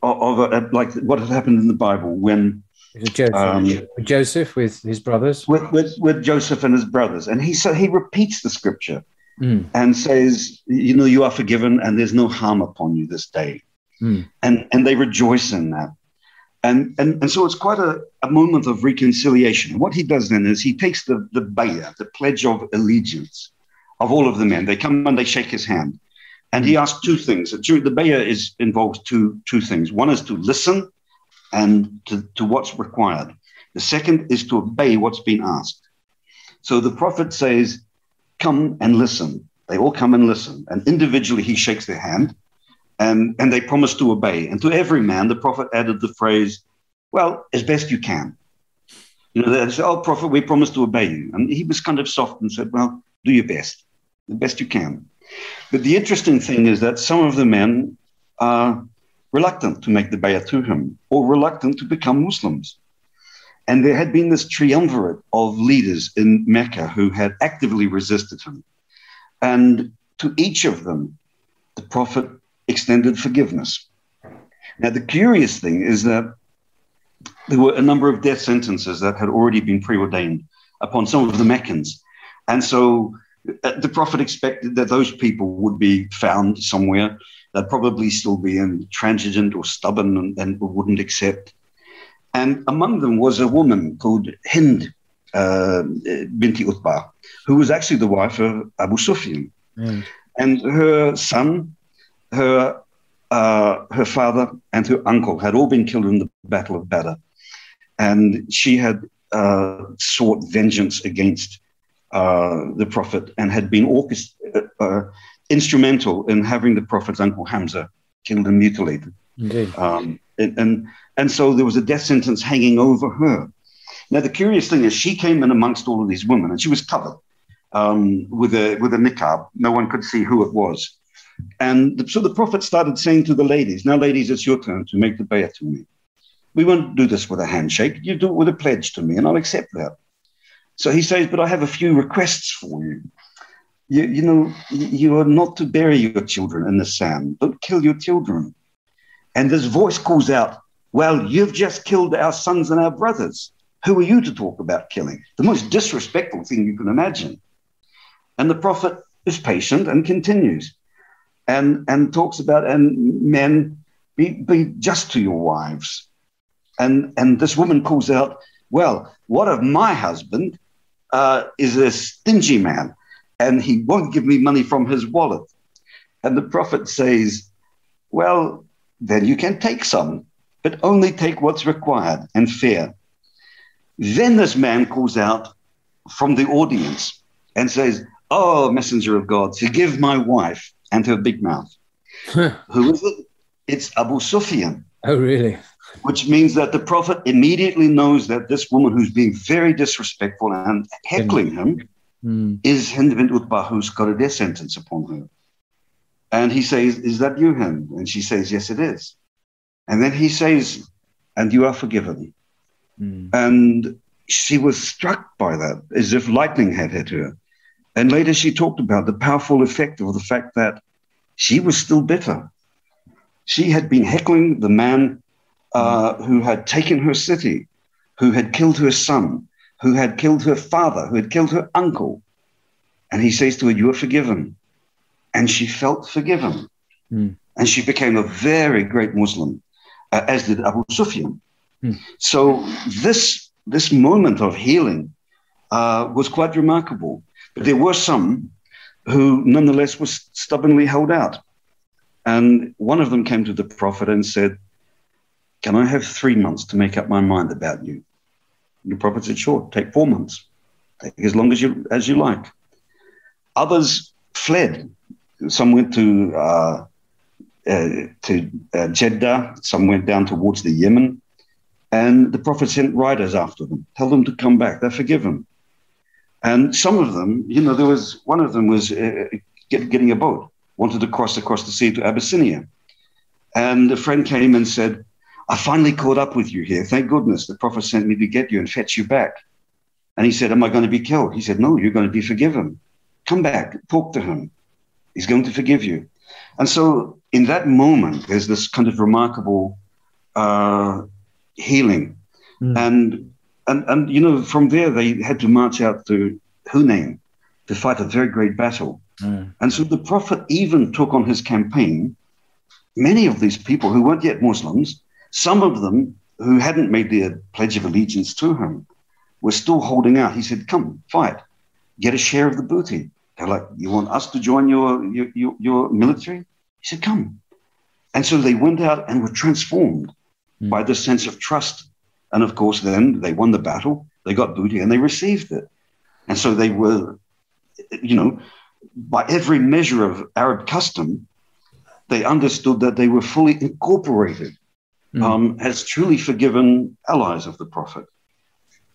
of like what had happened in the Bible when Joseph, um, Joseph with his brothers, with, with, with Joseph and his brothers, and he so he repeats the scripture mm. and says, "You know, you are forgiven, and there's no harm upon you this day." Mm. And and they rejoice in that. And, and, and so it's quite a, a moment of reconciliation. And what he does then is he takes the, the bayah, the pledge of allegiance of all of the men. They come and they shake his hand. And he asks two things. The bayah is involves two, two things. One is to listen and to, to what's required. The second is to obey what's been asked. So the prophet says, Come and listen. They all come and listen. And individually, he shakes their hand and, and they promise to obey. And to every man, the prophet added the phrase, well, as best you can. You know, they said, oh, prophet, we promise to obey you. And he was kind of soft and said, well, do your best, the best you can. But the interesting thing is that some of the men are reluctant to make the bayah to him or reluctant to become Muslims. And there had been this triumvirate of leaders in Mecca who had actively resisted him. And to each of them, the Prophet extended forgiveness. Now, the curious thing is that there were a number of death sentences that had already been preordained upon some of the Meccans. And so uh, the Prophet expected that those people would be found somewhere. They'd probably still be intransigent or stubborn and, and wouldn't accept. And among them was a woman called Hind uh, Binti Utbah, who was actually the wife of Abu Sufyan. Mm. And her son, her, uh, her father, and her uncle had all been killed in the Battle of Badr. And she had uh, sought vengeance against uh, the Prophet and had been orchest- uh, uh, instrumental in having the Prophet's uncle Hamza killed and mutilated. Indeed. Um, and, and, and so there was a death sentence hanging over her. Now, the curious thing is, she came in amongst all of these women and she was covered um, with, a, with a niqab. No one could see who it was. And the, so the Prophet started saying to the ladies, Now, ladies, it's your turn to make the bayah to me. We won't do this with a handshake. You do it with a pledge to me, and I'll accept that. So he says, But I have a few requests for you. You, you know, you are not to bury your children in the sand. Don't kill your children. And this voice calls out, Well, you've just killed our sons and our brothers. Who are you to talk about killing? The most disrespectful thing you can imagine. And the prophet is patient and continues and, and talks about, and men, be, be just to your wives and, and this woman calls out, Well, what of my husband uh, is a stingy man and he won't give me money from his wallet? And the prophet says, Well, then you can take some, but only take what's required and fair. Then this man calls out from the audience and says, Oh, messenger of God, forgive my wife and her big mouth. Who is it? It's Abu Sufyan. Oh, really? which means that the prophet immediately knows that this woman who's being very disrespectful and heckling him mm. is Hind bint Utbah, who's got a death sentence upon her. And he says, Is that you, Hind? And she says, Yes, it is. And then he says, And you are forgiven. Mm. And she was struck by that, as if lightning had hit her. And later she talked about the powerful effect of the fact that she was still bitter. She had been heckling the man uh, who had taken her city, who had killed her son, who had killed her father, who had killed her uncle. And he says to her, You are forgiven. And she felt forgiven. Mm. And she became a very great Muslim, uh, as did Abu Sufyan. Mm. So this, this moment of healing uh, was quite remarkable. But there were some who nonetheless was stubbornly held out. And one of them came to the Prophet and said, can I have three months to make up my mind about you? The prophet said, Sure, take four months. Take as long as you as you like. Others fled. Some went to uh, uh, to uh, Jeddah. Some went down towards the Yemen. And the Prophet sent riders after them, tell them to come back. They're forgiven. And some of them, you know, there was one of them was uh, get, getting a boat, wanted to cross across the sea to Abyssinia. And a friend came and said, I finally caught up with you here. Thank goodness the prophet sent me to get you and fetch you back. And he said, Am I going to be killed? He said, No, you're going to be forgiven. Come back, talk to him. He's going to forgive you. And so, in that moment, there's this kind of remarkable uh, healing. Mm. And, and, and, you know, from there, they had to march out to Hunain to fight a very great battle. Mm. And so the prophet even took on his campaign many of these people who weren't yet Muslims some of them who hadn't made their pledge of allegiance to him were still holding out. He said, Come, fight, get a share of the booty. They're like, You want us to join your, your, your, your military? He said, Come. And so they went out and were transformed mm. by this sense of trust. And of course, then they won the battle, they got booty, and they received it. And so they were, you know, by every measure of Arab custom, they understood that they were fully incorporated mm. um, has truly forgiven allies of the Prophet.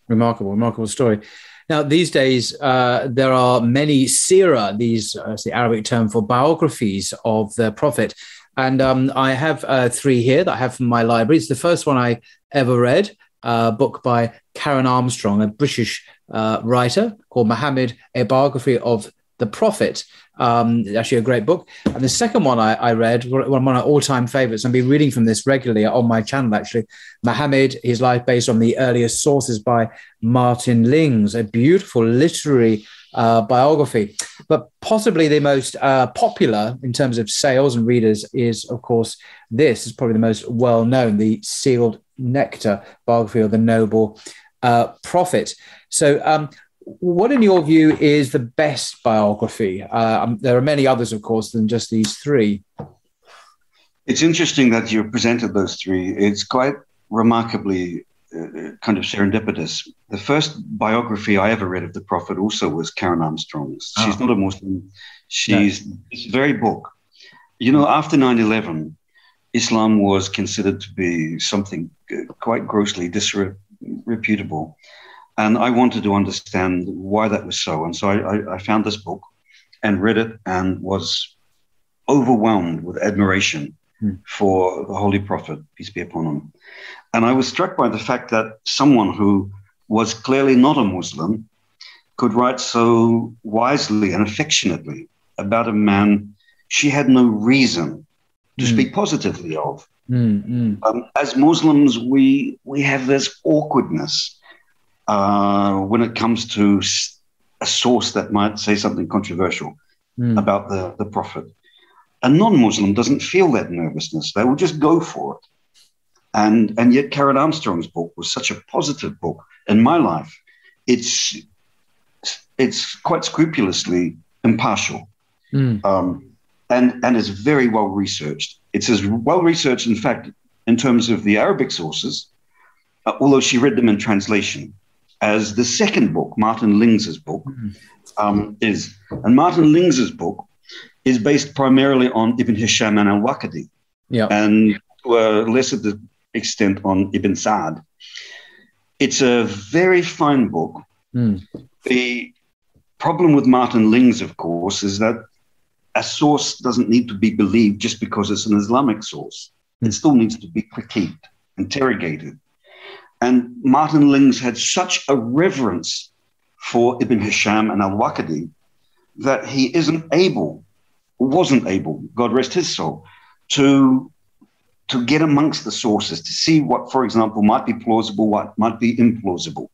Remarkable, remarkable story. Now, these days, uh, there are many sirah, these uh, the Arabic term for biographies of the Prophet. And um, I have uh, three here that I have from my library. It's the first one I ever read, a book by Karen Armstrong, a British uh, writer called Muhammad, a biography of the Prophet. Um, actually, a great book. And the second one I, I read, one of my all-time favorites. I've been reading from this regularly on my channel. Actually, Muhammad, his life based on the earliest sources by Martin Lings, a beautiful literary uh, biography. But possibly the most uh, popular in terms of sales and readers is, of course, this is probably the most well known, the Sealed Nectar biography of the Noble uh, Prophet. So, um, what, in your view, is the best biography? Uh, um, there are many others, of course, than just these three. It's interesting that you presented those three. It's quite remarkably uh, kind of serendipitous. The first biography I ever read of the Prophet also was Karen Armstrong's. She's oh. not a Muslim. She's no. this very book. You know, after 9 11, Islam was considered to be something uh, quite grossly disreputable. And I wanted to understand why that was so. And so I, I, found this book and read it and was overwhelmed with admiration hmm. for the Holy Prophet, peace be upon him. And I was struck by the fact that someone who was clearly not a Muslim could write so wisely and affectionately about a man she had no reason to mm. speak positively of. Mm, mm. Um, as Muslims, we we have this awkwardness uh, when it comes to a source that might say something controversial mm. about the, the Prophet. A non-Muslim doesn't feel that nervousness; they will just go for it. And and yet, Karen Armstrong's book was such a positive book in my life. It's it's quite scrupulously impartial. Mm. Um, and, and is very well researched. It's as well researched, in fact, in terms of the Arabic sources, uh, although she read them in translation, as the second book, Martin Lings's book, mm-hmm. um, is. And Martin Lings's book is based primarily on Ibn Hisham and al Waqidi, yeah. and to a lesser extent on Ibn Sa'd. It's a very fine book. Mm. The problem with Martin Lings, of course, is that a source doesn't need to be believed just because it's an Islamic source. It hmm. still needs to be critiqued, interrogated. And Martin Lings had such a reverence for Ibn Hisham and al Waqidi that he isn't able, wasn't able, God rest his soul, to, to get amongst the sources, to see what, for example, might be plausible, what might be implausible,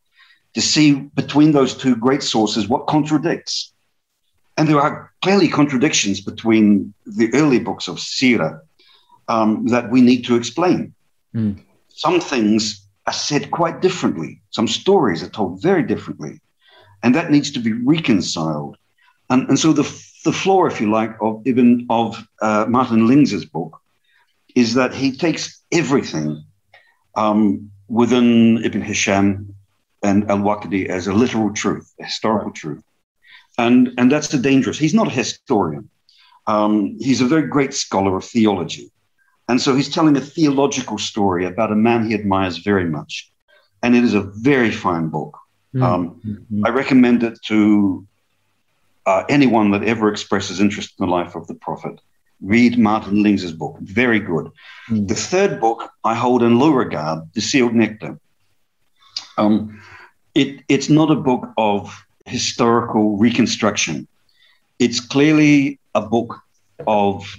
to see between those two great sources what contradicts. And there are clearly contradictions between the early books of Sira um, that we need to explain. Mm. Some things are said quite differently, some stories are told very differently, and that needs to be reconciled. And, and so the, the flaw, if you like, of Ibn of uh, Martin Lings's book is that he takes everything um, within Ibn Hisham and Al Waqidi as a literal truth, a historical truth and and that's the dangerous. He's not a historian. Um, he's a very great scholar of theology, and so he's telling a theological story about a man he admires very much, and it is a very fine book. Mm-hmm. Um, mm-hmm. I recommend it to uh, anyone that ever expresses interest in the life of the prophet. Read Martin Lings's book; very good. Mm-hmm. The third book I hold in low regard, *The Sealed Nectar*. Um, it, it's not a book of historical reconstruction. It's clearly a book of,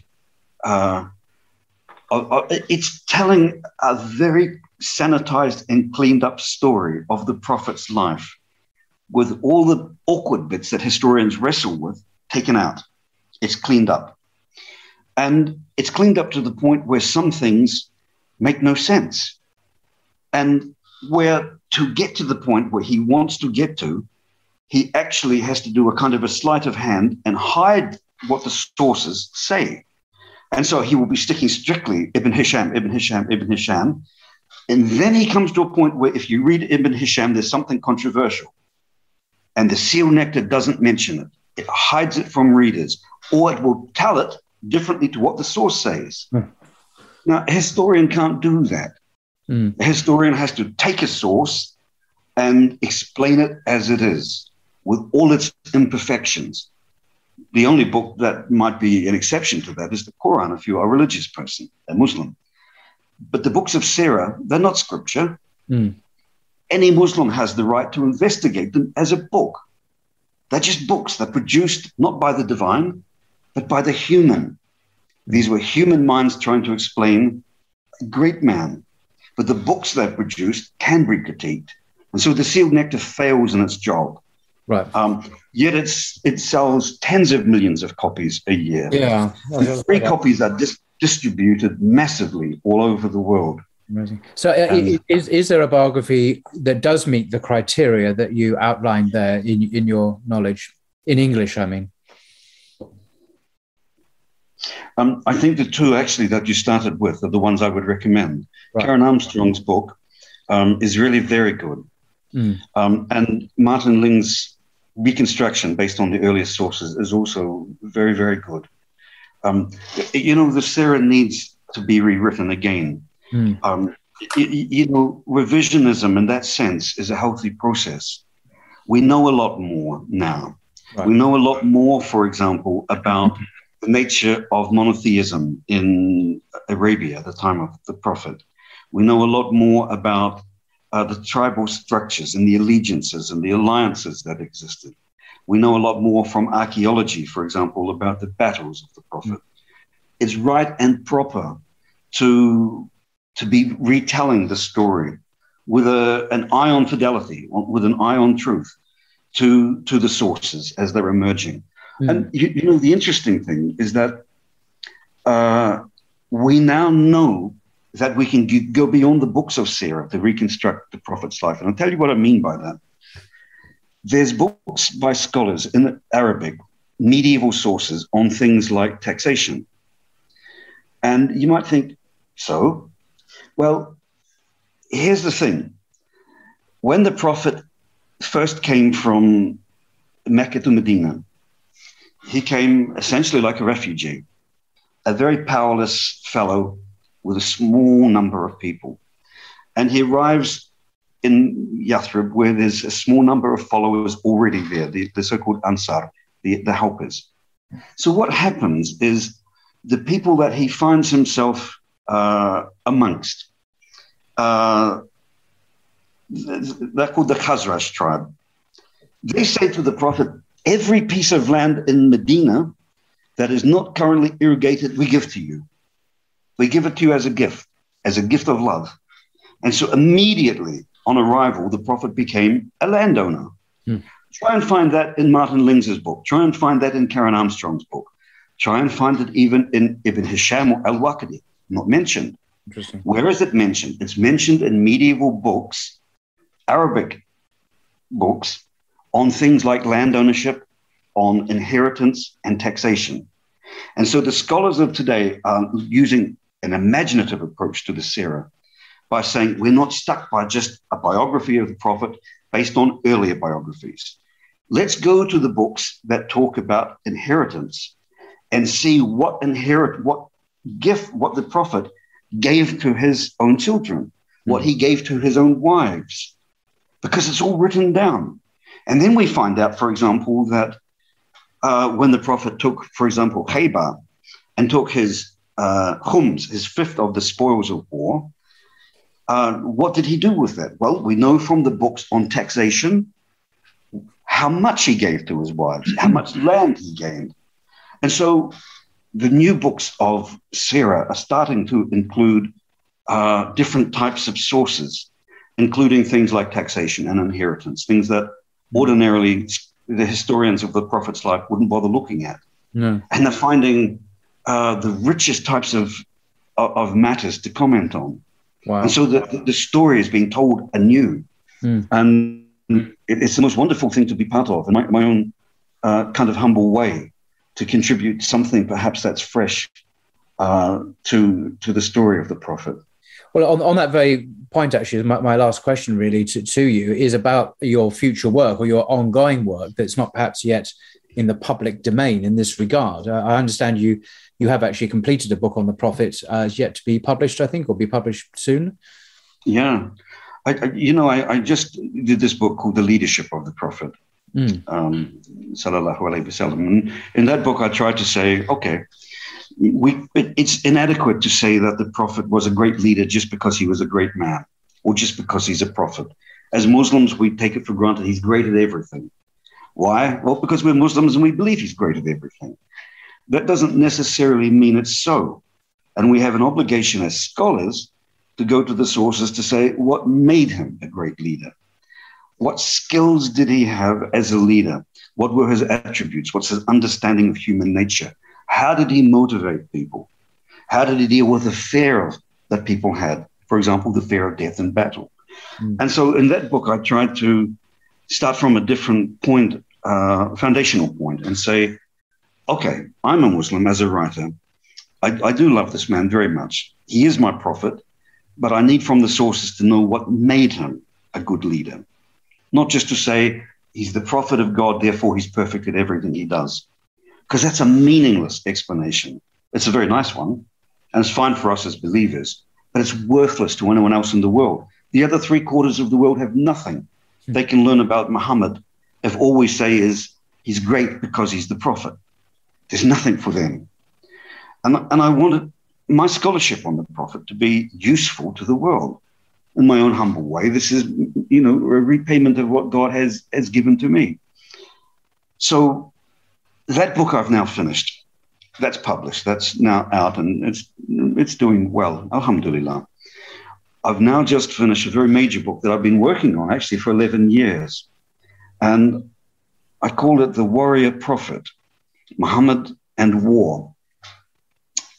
uh, it's telling a very sanitized and cleaned up story of the prophet's life with all the awkward bits that historians wrestle with taken out. It's cleaned up. And it's cleaned up to the point where some things make no sense. And where to get to the point where he wants to get to, he actually has to do a kind of a sleight of hand and hide what the sources say. And so he will be sticking strictly Ibn Hisham, Ibn Hisham, Ibn Hisham. And then he comes to a point where if you read Ibn Hisham, there's something controversial. And the seal nectar doesn't mention it. It hides it from readers, or it will tell it differently to what the source says. Mm. Now, a historian can't do that. Mm. A historian has to take a source and explain it as it is with all its imperfections. The only book that might be an exception to that is the Quran if you are a religious person, a Muslim. But the books of Sirah, they're not scripture. Mm. Any Muslim has the right to investigate them as a book. They're just books that produced not by the divine, but by the human. These were human minds trying to explain a great man. But the books they produced can be critiqued. And so the sealed nectar fails in its job. Right. Um, yet it's, it sells tens of millions of copies a year. Yeah. Free copies are dis- distributed massively all over the world. Amazing. So, uh, um, is is there a biography that does meet the criteria that you outlined there in in your knowledge in English? I mean, um, I think the two actually that you started with are the ones I would recommend. Right. Karen Armstrong's book um, is really very good, mm. and Martin Ling's reconstruction based on the earliest sources is also very very good. Um, you know, the Sira needs to be rewritten again Mm. Um, you, you know, revisionism in that sense is a healthy process. We know a lot more now. Right. We know a lot more, for example, about the nature of monotheism in Arabia at the time of the Prophet. We know a lot more about uh, the tribal structures and the allegiances and the alliances that existed. We know a lot more from archaeology, for example, about the battles of the Prophet. Mm. It's right and proper to to be retelling the story with a, an eye on fidelity, with an eye on truth to, to the sources as they're emerging. Mm. And you, you, know, the interesting thing is that uh, we now know that we can go beyond the books of Sirah to reconstruct the prophet's life. And I'll tell you what I mean by that. There's books by scholars in Arabic, medieval sources on things like taxation. And you might think, so well, here's the thing. When the Prophet first came from Mecca to Medina, he came essentially like a refugee, a very powerless fellow with a small number of people. And he arrives in Yathrib where there's a small number of followers already there, the, the so called Ansar, the, the helpers. So what happens is the people that he finds himself uh, amongst. Uh, they're called the Khazraj tribe. They say to the Prophet, every piece of land in Medina that is not currently irrigated, we give to you. We give it to you as a gift, as a gift of love. And so immediately on arrival, the Prophet became a landowner. Hmm. Try and find that in Martin Lings's book. Try and find that in Karen Armstrong's book. Try and find it even in Ibn Hisham or al Waqidi not mentioned. Interesting. Where is it mentioned? It's mentioned in medieval books, Arabic books, on things like land ownership, on inheritance and taxation. And so the scholars of today are using an imaginative approach to the Sirah by saying we're not stuck by just a biography of the Prophet based on earlier biographies. Let's go to the books that talk about inheritance and see what inherit what gift what the prophet gave to his own children, what he gave to his own wives, because it's all written down. And then we find out, for example, that uh, when the prophet took, for example, Khaybar and took his uh, khums, his fifth of the spoils of war, uh, what did he do with that? Well, we know from the books on taxation how much he gave to his wives, how much land he gained. And so the new books of Sirah are starting to include uh, different types of sources, including things like taxation and inheritance, things that ordinarily the historians of the prophet's life wouldn't bother looking at. No. And they're finding uh, the richest types of, of matters to comment on. Wow. And so the, the story is being told anew. Mm. And it's the most wonderful thing to be part of in my, my own uh, kind of humble way to contribute something perhaps that's fresh uh, to to the story of the prophet. Well, on, on that very point, actually, my, my last question really to, to you is about your future work or your ongoing work that's not perhaps yet in the public domain in this regard. I understand you you have actually completed a book on the prophet uh, yet to be published, I think, or be published soon. Yeah, I, I, you know, I, I just did this book called The Leadership of the Prophet, Mm. Um, sallallahu alaihi wasallam. In that book, I tried to say, okay, we, it's inadequate to say that the Prophet was a great leader just because he was a great man or just because he's a prophet. As Muslims, we take it for granted he's great at everything. Why? Well, because we're Muslims and we believe he's great at everything. That doesn't necessarily mean it's so. And we have an obligation as scholars to go to the sources to say what made him a great leader. What skills did he have as a leader? What were his attributes? What's his understanding of human nature? How did he motivate people? How did he deal with the fear of, that people had? For example, the fear of death in battle. Mm. And so in that book, I tried to start from a different point, uh, foundational point, and say, okay, I'm a Muslim as a writer. I, I do love this man very much. He is my prophet, but I need from the sources to know what made him a good leader. Not just to say he's the prophet of God, therefore he's perfect at everything he does. Because that's a meaningless explanation. It's a very nice one, and it's fine for us as believers, but it's worthless to anyone else in the world. The other three quarters of the world have nothing they can learn about Muhammad if all we say is he's great because he's the prophet. There's nothing for them. And, and I wanted my scholarship on the prophet to be useful to the world in my own humble way. This is, you know, a repayment of what God has, has given to me. So that book I've now finished. That's published. That's now out and it's it's doing well. Alhamdulillah. I've now just finished a very major book that I've been working on actually for 11 years. And I called it The Warrior Prophet Muhammad and War.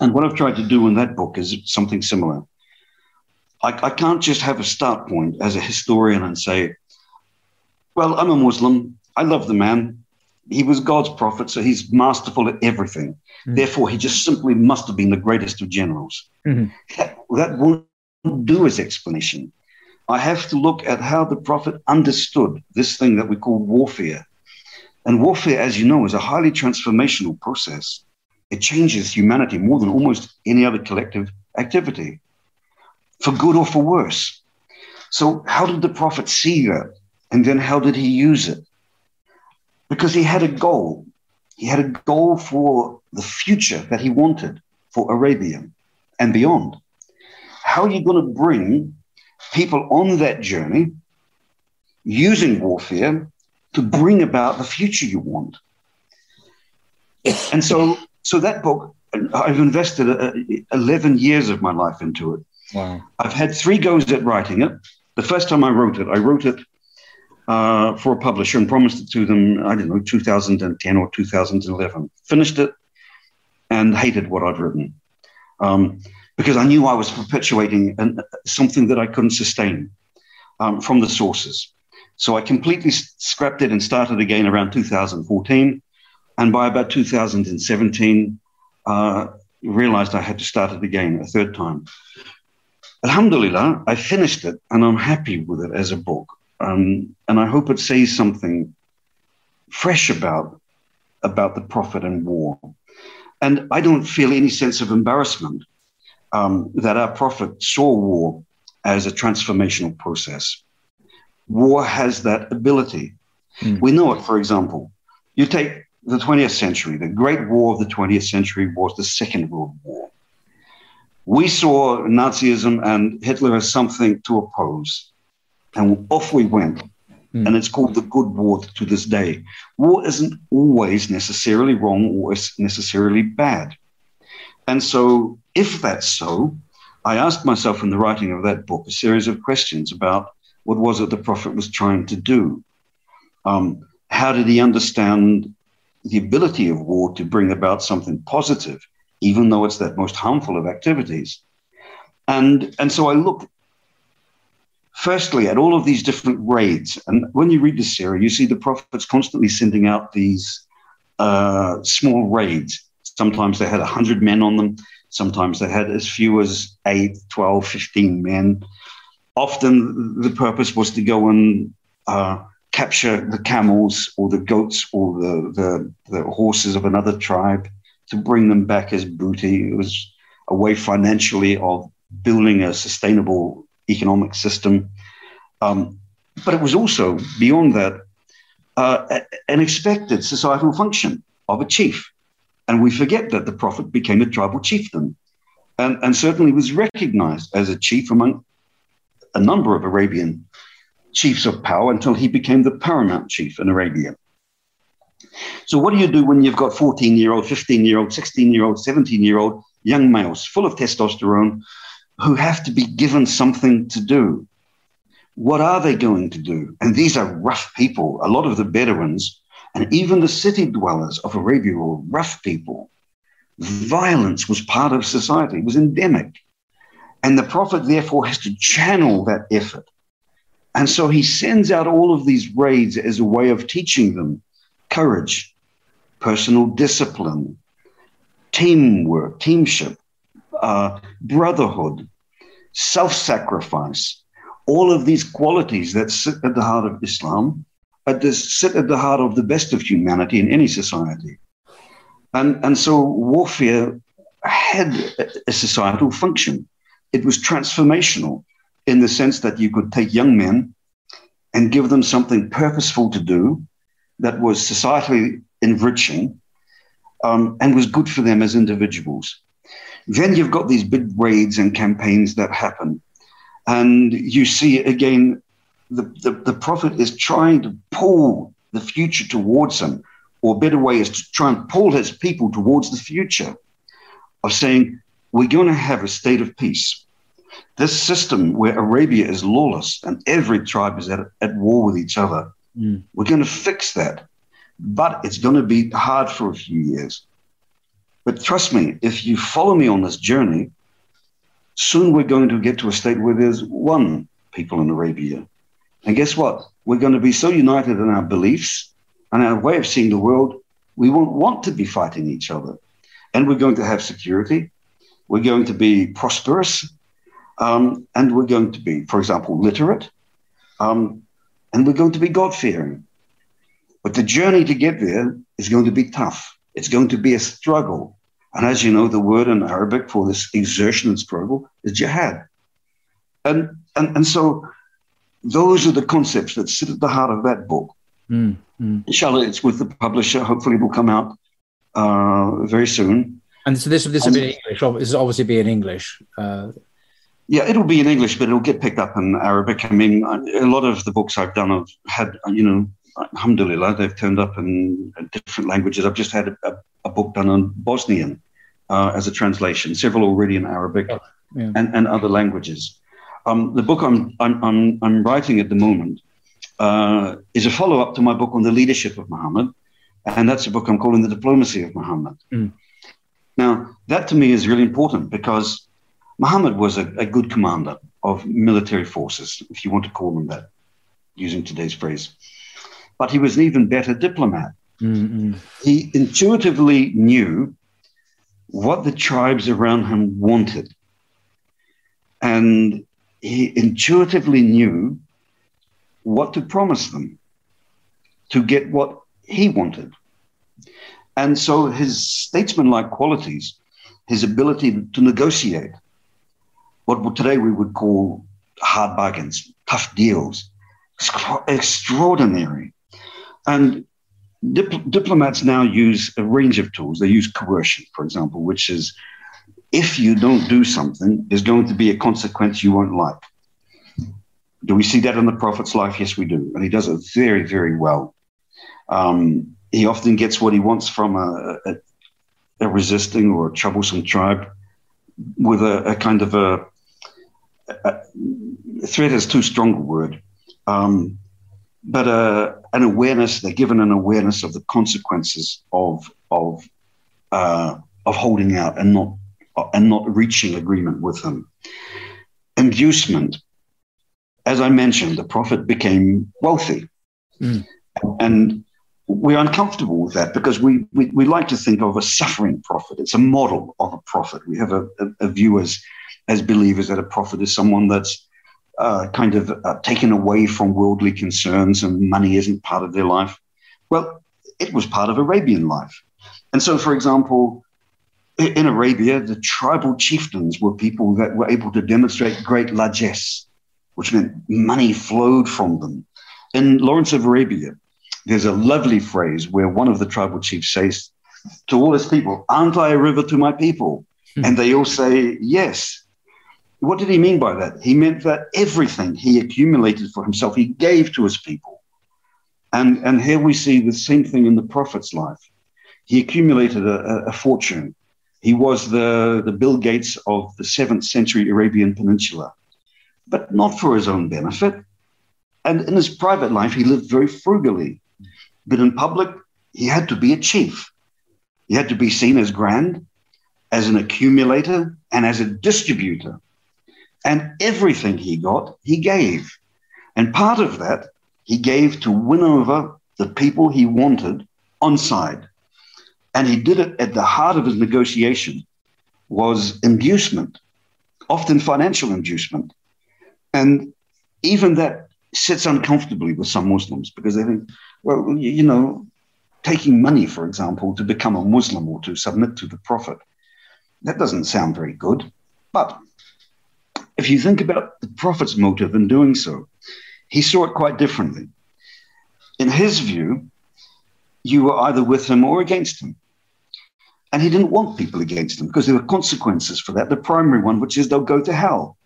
And what I've tried to do in that book is something similar. I, I can't just have a start point as a historian and say, well, I'm a Muslim. I love the man. He was God's prophet, so he's masterful at everything. Mm-hmm. Therefore, he just simply must have been the greatest of generals. Mm-hmm. That, that won't do as explanation. I have to look at how the prophet understood this thing that we call warfare. And warfare, as you know, is a highly transformational process. It changes humanity more than almost any other collective activity, for good or for worse. So, how did the prophet see that? And then how did he use it? Because he had a goal. He had a goal for the future that he wanted for Arabia and beyond. How are you going to bring people on that journey using warfare to bring about the future you want? And so so that book, I've invested uh, 11 years of my life into it. Wow. I've had three goes at writing it. The first time I wrote it, I wrote it uh, for a publisher and promised it to them, I don't know, 2010 or 2011. Finished it and hated what I'd written um, because I knew I was perpetuating an, something that I couldn't sustain um, from the sources. So I completely scrapped it and started again around 2014. And by about 2017, uh, realized I had to start it again a third time. Alhamdulillah, I finished it and I'm happy with it as a book. Um, and I hope it says something fresh about, about the Prophet and war. And I don't feel any sense of embarrassment um, that our Prophet saw war as a transformational process. War has that ability. Mm. We know it, for example. You take the 20th century, the great war of the 20th century was the Second World War. We saw Nazism and Hitler as something to oppose, and off we went. Mm. And it's called the good war to this day. War isn't always necessarily wrong or necessarily bad. And so, if that's so, I asked myself in the writing of that book a series of questions about what was it the prophet was trying to do? Um, how did he understand the ability of war to bring about something positive, even though it's that most harmful of activities. And, and so I look firstly at all of these different raids. And when you read the Sirah, you see the prophets constantly sending out these uh, small raids. Sometimes they had 100 men on them, sometimes they had as few as 8, 12, 15 men. Often the purpose was to go and uh, capture the camels or the goats or the, the, the horses of another tribe to bring them back as booty. It was a way financially of building a sustainable economic system. Um, but it was also, beyond that, uh, an expected societal function of a chief. And we forget that the prophet became a tribal chieftain and, and certainly was recognized as a chief among a number of Arabian chiefs of power until he became the paramount chief in Arabia. So, what do you do when you've got 14 year old, 15 year old, 16 year old, 17 year old young males full of testosterone who have to be given something to do? What are they going to do? And these are rough people. A lot of the Bedouins and even the city dwellers of Arabia were rough people. Violence was part of society, it was endemic. And the Prophet, therefore, has to channel that effort. And so he sends out all of these raids as a way of teaching them courage, personal discipline, teamwork, teamship, uh, brotherhood, self sacrifice, all of these qualities that sit at the heart of Islam, this, sit at the heart of the best of humanity in any society. And, and so warfare had a societal function. It was transformational in the sense that you could take young men and give them something purposeful to do that was societally enriching um, and was good for them as individuals. Then you've got these big raids and campaigns that happen. And you see again, the, the, the prophet is trying to pull the future towards him, or a better way is to try and pull his people towards the future of saying, we're going to have a state of peace. This system where Arabia is lawless and every tribe is at, at war with each other, mm. we're going to fix that. But it's going to be hard for a few years. But trust me, if you follow me on this journey, soon we're going to get to a state where there's one people in Arabia. And guess what? We're going to be so united in our beliefs and our way of seeing the world, we won't want to be fighting each other. And we're going to have security. We're going to be prosperous. Um, and we're going to be, for example, literate. Um, and we're going to be God fearing. But the journey to get there is going to be tough. It's going to be a struggle. And as you know, the word in Arabic for this exertion and struggle is jihad. And, and, and so those are the concepts that sit at the heart of that book. Mm, mm. Inshallah, it's with the publisher. Hopefully, it will come out uh, very soon. And so this this will be in English. This will obviously be in English. Uh, yeah, it'll be in English, but it'll get picked up in Arabic. I mean, a lot of the books I've done have had, you know, alhamdulillah, they've turned up in different languages. I've just had a, a book done on Bosnian uh, as a translation, several already in Arabic oh, yeah. and, and other languages. Um, the book I'm, I'm, I'm, I'm, writing at the moment uh, is a follow up to my book on the leadership of Muhammad. And that's a book I'm calling The Diplomacy of Muhammad. Mm. Now, that to me is really important because Muhammad was a, a, good commander of military forces, if you want to call them that, using today's phrase. But he was an even better diplomat. Mm-hmm. He intuitively knew what the tribes around him wanted. And he intuitively knew what to promise them to get what he wanted. And so his statesmanlike qualities, his ability to negotiate, what today we would call hard bargains, tough deals, extraordinary. And dip- diplomats now use a range of tools. They use coercion, for example, which is if you don't do something, there's going to be a consequence you won't like. Do we see that in the prophet's life? Yes, we do. And he does it very, very well. Um, he often gets what he wants from a, a, a resisting or a troublesome tribe with a, a kind of a, threat is too strong a word, um, but uh, an awareness. They're given an awareness of the consequences of of uh, of holding out and not and not reaching agreement with him. Inducement. As I mentioned, the prophet became wealthy. Mm. And we're uncomfortable with that because we, we, we, like to think of a suffering prophet. It's a model of a prophet. We have a, a, a view as, as believers that a prophet is someone that's uh, kind of uh, taken away from worldly concerns and money isn't part of their life. Well, it was part of Arabian life. And so, for example, in Arabia, the tribal chieftains were people that were able to demonstrate great largesse, which meant money flowed from them. In Lawrence of Arabia, there's a lovely phrase where one of the tribal chiefs says to all his people, Aren't I a river to my people? Hmm. And they all say, Yes. What did he mean by that? He meant that everything he accumulated for himself, he gave to his people. And, and here we see the same thing in the prophet's life. He accumulated a, a fortune. He was the, the Bill Gates of the seventh century Arabian Peninsula, but not for his own benefit. And in his private life, he lived very frugally. But in public, he had to be a chief. He had to be seen as grand, as an accumulator, and as a distributor. And everything he got, he gave. And part of that, he gave to win over the people he wanted on side. And he did it at the heart of his negotiation was inducement, often financial inducement. And even that sits uncomfortably with some Muslims because they think, well, you know, taking money, for example, to become a Muslim or to submit to the Prophet, that doesn't sound very good. But if you think about the Prophet's motive in doing so, he saw it quite differently. In his view, you were either with him or against him. And he didn't want people against him because there were consequences for that. The primary one, which is they'll go to hell.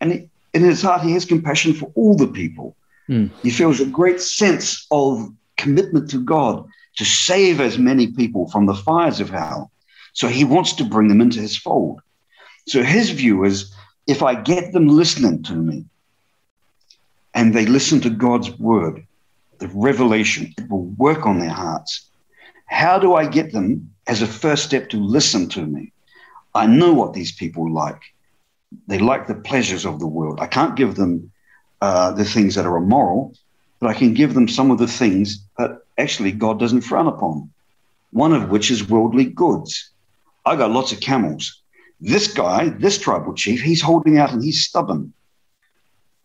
And in his heart, he has compassion for all the people. Mm. He feels a great sense of commitment to God to save as many people from the fires of hell. So he wants to bring them into his fold. So his view is if I get them listening to me and they listen to God's word, the revelation, it will work on their hearts. How do I get them as a first step to listen to me? I know what these people like. They like the pleasures of the world. I can't give them uh, the things that are immoral, but I can give them some of the things that actually God doesn't frown upon. One of which is worldly goods. I got lots of camels. This guy, this tribal chief, he's holding out and he's stubborn.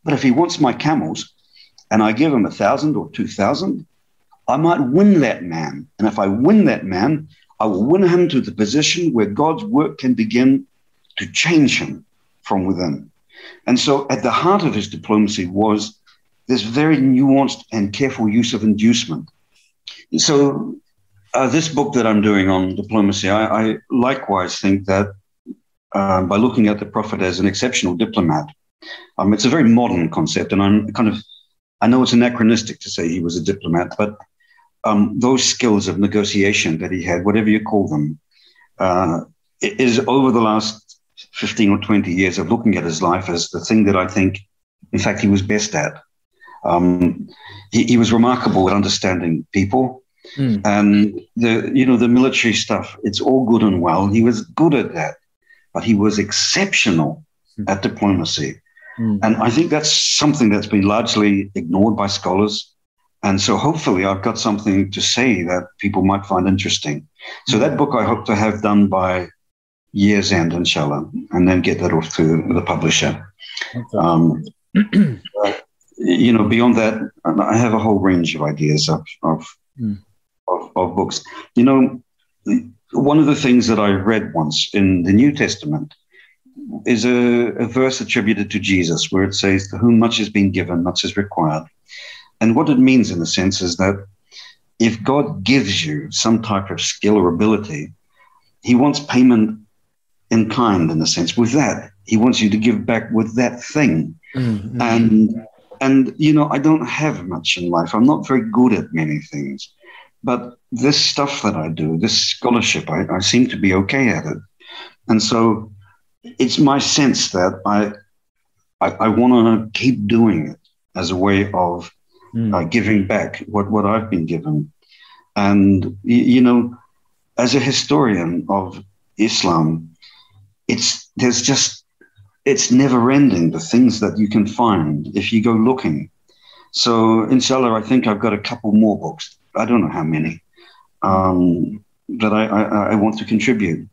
But if he wants my camels and I give him a thousand or two thousand, I might win that man. And if I win that man, I will win him to the position where God's work can begin to change him from within. And so at the heart of his diplomacy was this very nuanced and careful use of inducement. So, uh, this book that I'm doing on diplomacy, I, I likewise think that uh, by looking at the prophet as an exceptional diplomat, um, it's a very modern concept, and I'm kind of, I know it's anachronistic to say he was a diplomat, but um, those skills of negotiation that he had, whatever you call them, uh, is over the last 15 or 20 years of looking at his life as the thing that I think, in fact, he was best at. Um, he, he, was remarkable at understanding people. Mm. And the you know the military stuff, it's all good and well. He was good at that, but he was exceptional mm. at diplomacy. Mm. And I think that's something that's been largely ignored by scholars. And so hopefully I've got something to say that people might find interesting. So that book I hope to have done by year's end, inshallah, and then get that off to the publisher. Okay. Um, you know, beyond that, I have a whole range of ideas of of, mm. of, of books. You know, one of the things that I read once in the New Testament is a, a, verse attributed to Jesus where it says, To whom much has been given, much is required. And what it means, in a sense, is that if God gives you some type of skill or ability, He wants payment in kind, in a sense, with that. He wants you to give back with that thing. Mm-hmm. And and you know, I don't have much in life. I'm not very good at many things. But this stuff that I do, this scholarship, I, I seem to be okay at it. And so it's my sense that I I, I want to keep doing it as a way of mm. uh, giving back what, what I've been given. And, you know, as a historian of Islam, it's there's just it's never ending the things that you can find if you go looking. So, inshallah, I think I've got a couple more books. I don't know how many um, that I, I, I want to contribute.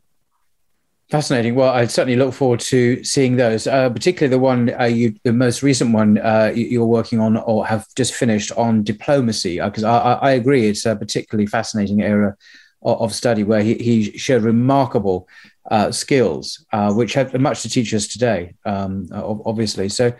Fascinating. Well, I certainly look forward to seeing those, uh, particularly the one uh, you, the most recent one uh, you're working on or have just finished on diplomacy. Because uh, I, I, agree, it's a particularly fascinating area of, of study where he, he showed remarkable uh, skills, uh, which have much to teach us today, um, obviously. So,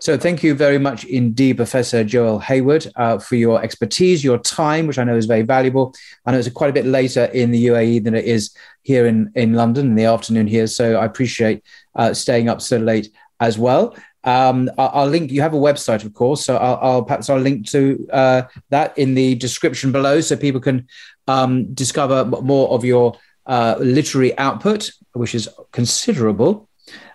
so thank you very much indeed, Professor Joel Hayward, uh, for your expertise, your time, which I know is very valuable. I know it's quite a bit later in the UAE than it is here in, in London in the afternoon here. So I appreciate uh, staying up so late as well. Um, I'll, I'll, link. You have a website, of course, so I'll, I'll perhaps I'll link to uh, that in the description below, so people can um, discover more of your uh, literary output, which is considerable,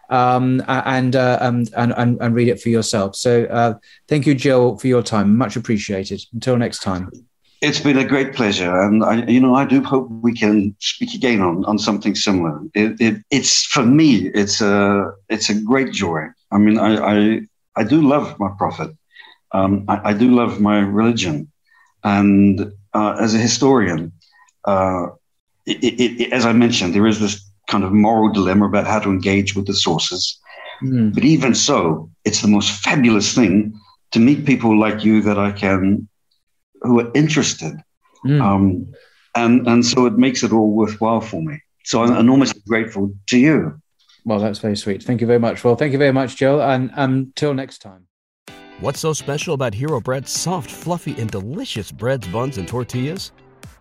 um, and, uh, and, and and read it for yourself. So, uh, thank you, Joel, for your time. Much appreciated. Until next time. It's been a great pleasure, and I, you know, I do hope we can speak again on, on something similar. It, it, it's for me, it's a it's a great joy. I mean, I I, I do love my prophet. Um, I, I, do love my religion, and uh, as a historian, uh, it, as I mentioned, there is this kind of moral dilemma about how to engage with the sources. Mm. But even so, it's the most fabulous thing to meet people like you that I can who are interested. Mm. Um, and, and so it makes it all worthwhile for me. So I'm enormously grateful to you. Well, that's very sweet. Thank you very much. Well, thank you very much, Joe. And until next time. What's so special about Hero Bread's soft, fluffy, and delicious breads, buns, and tortillas?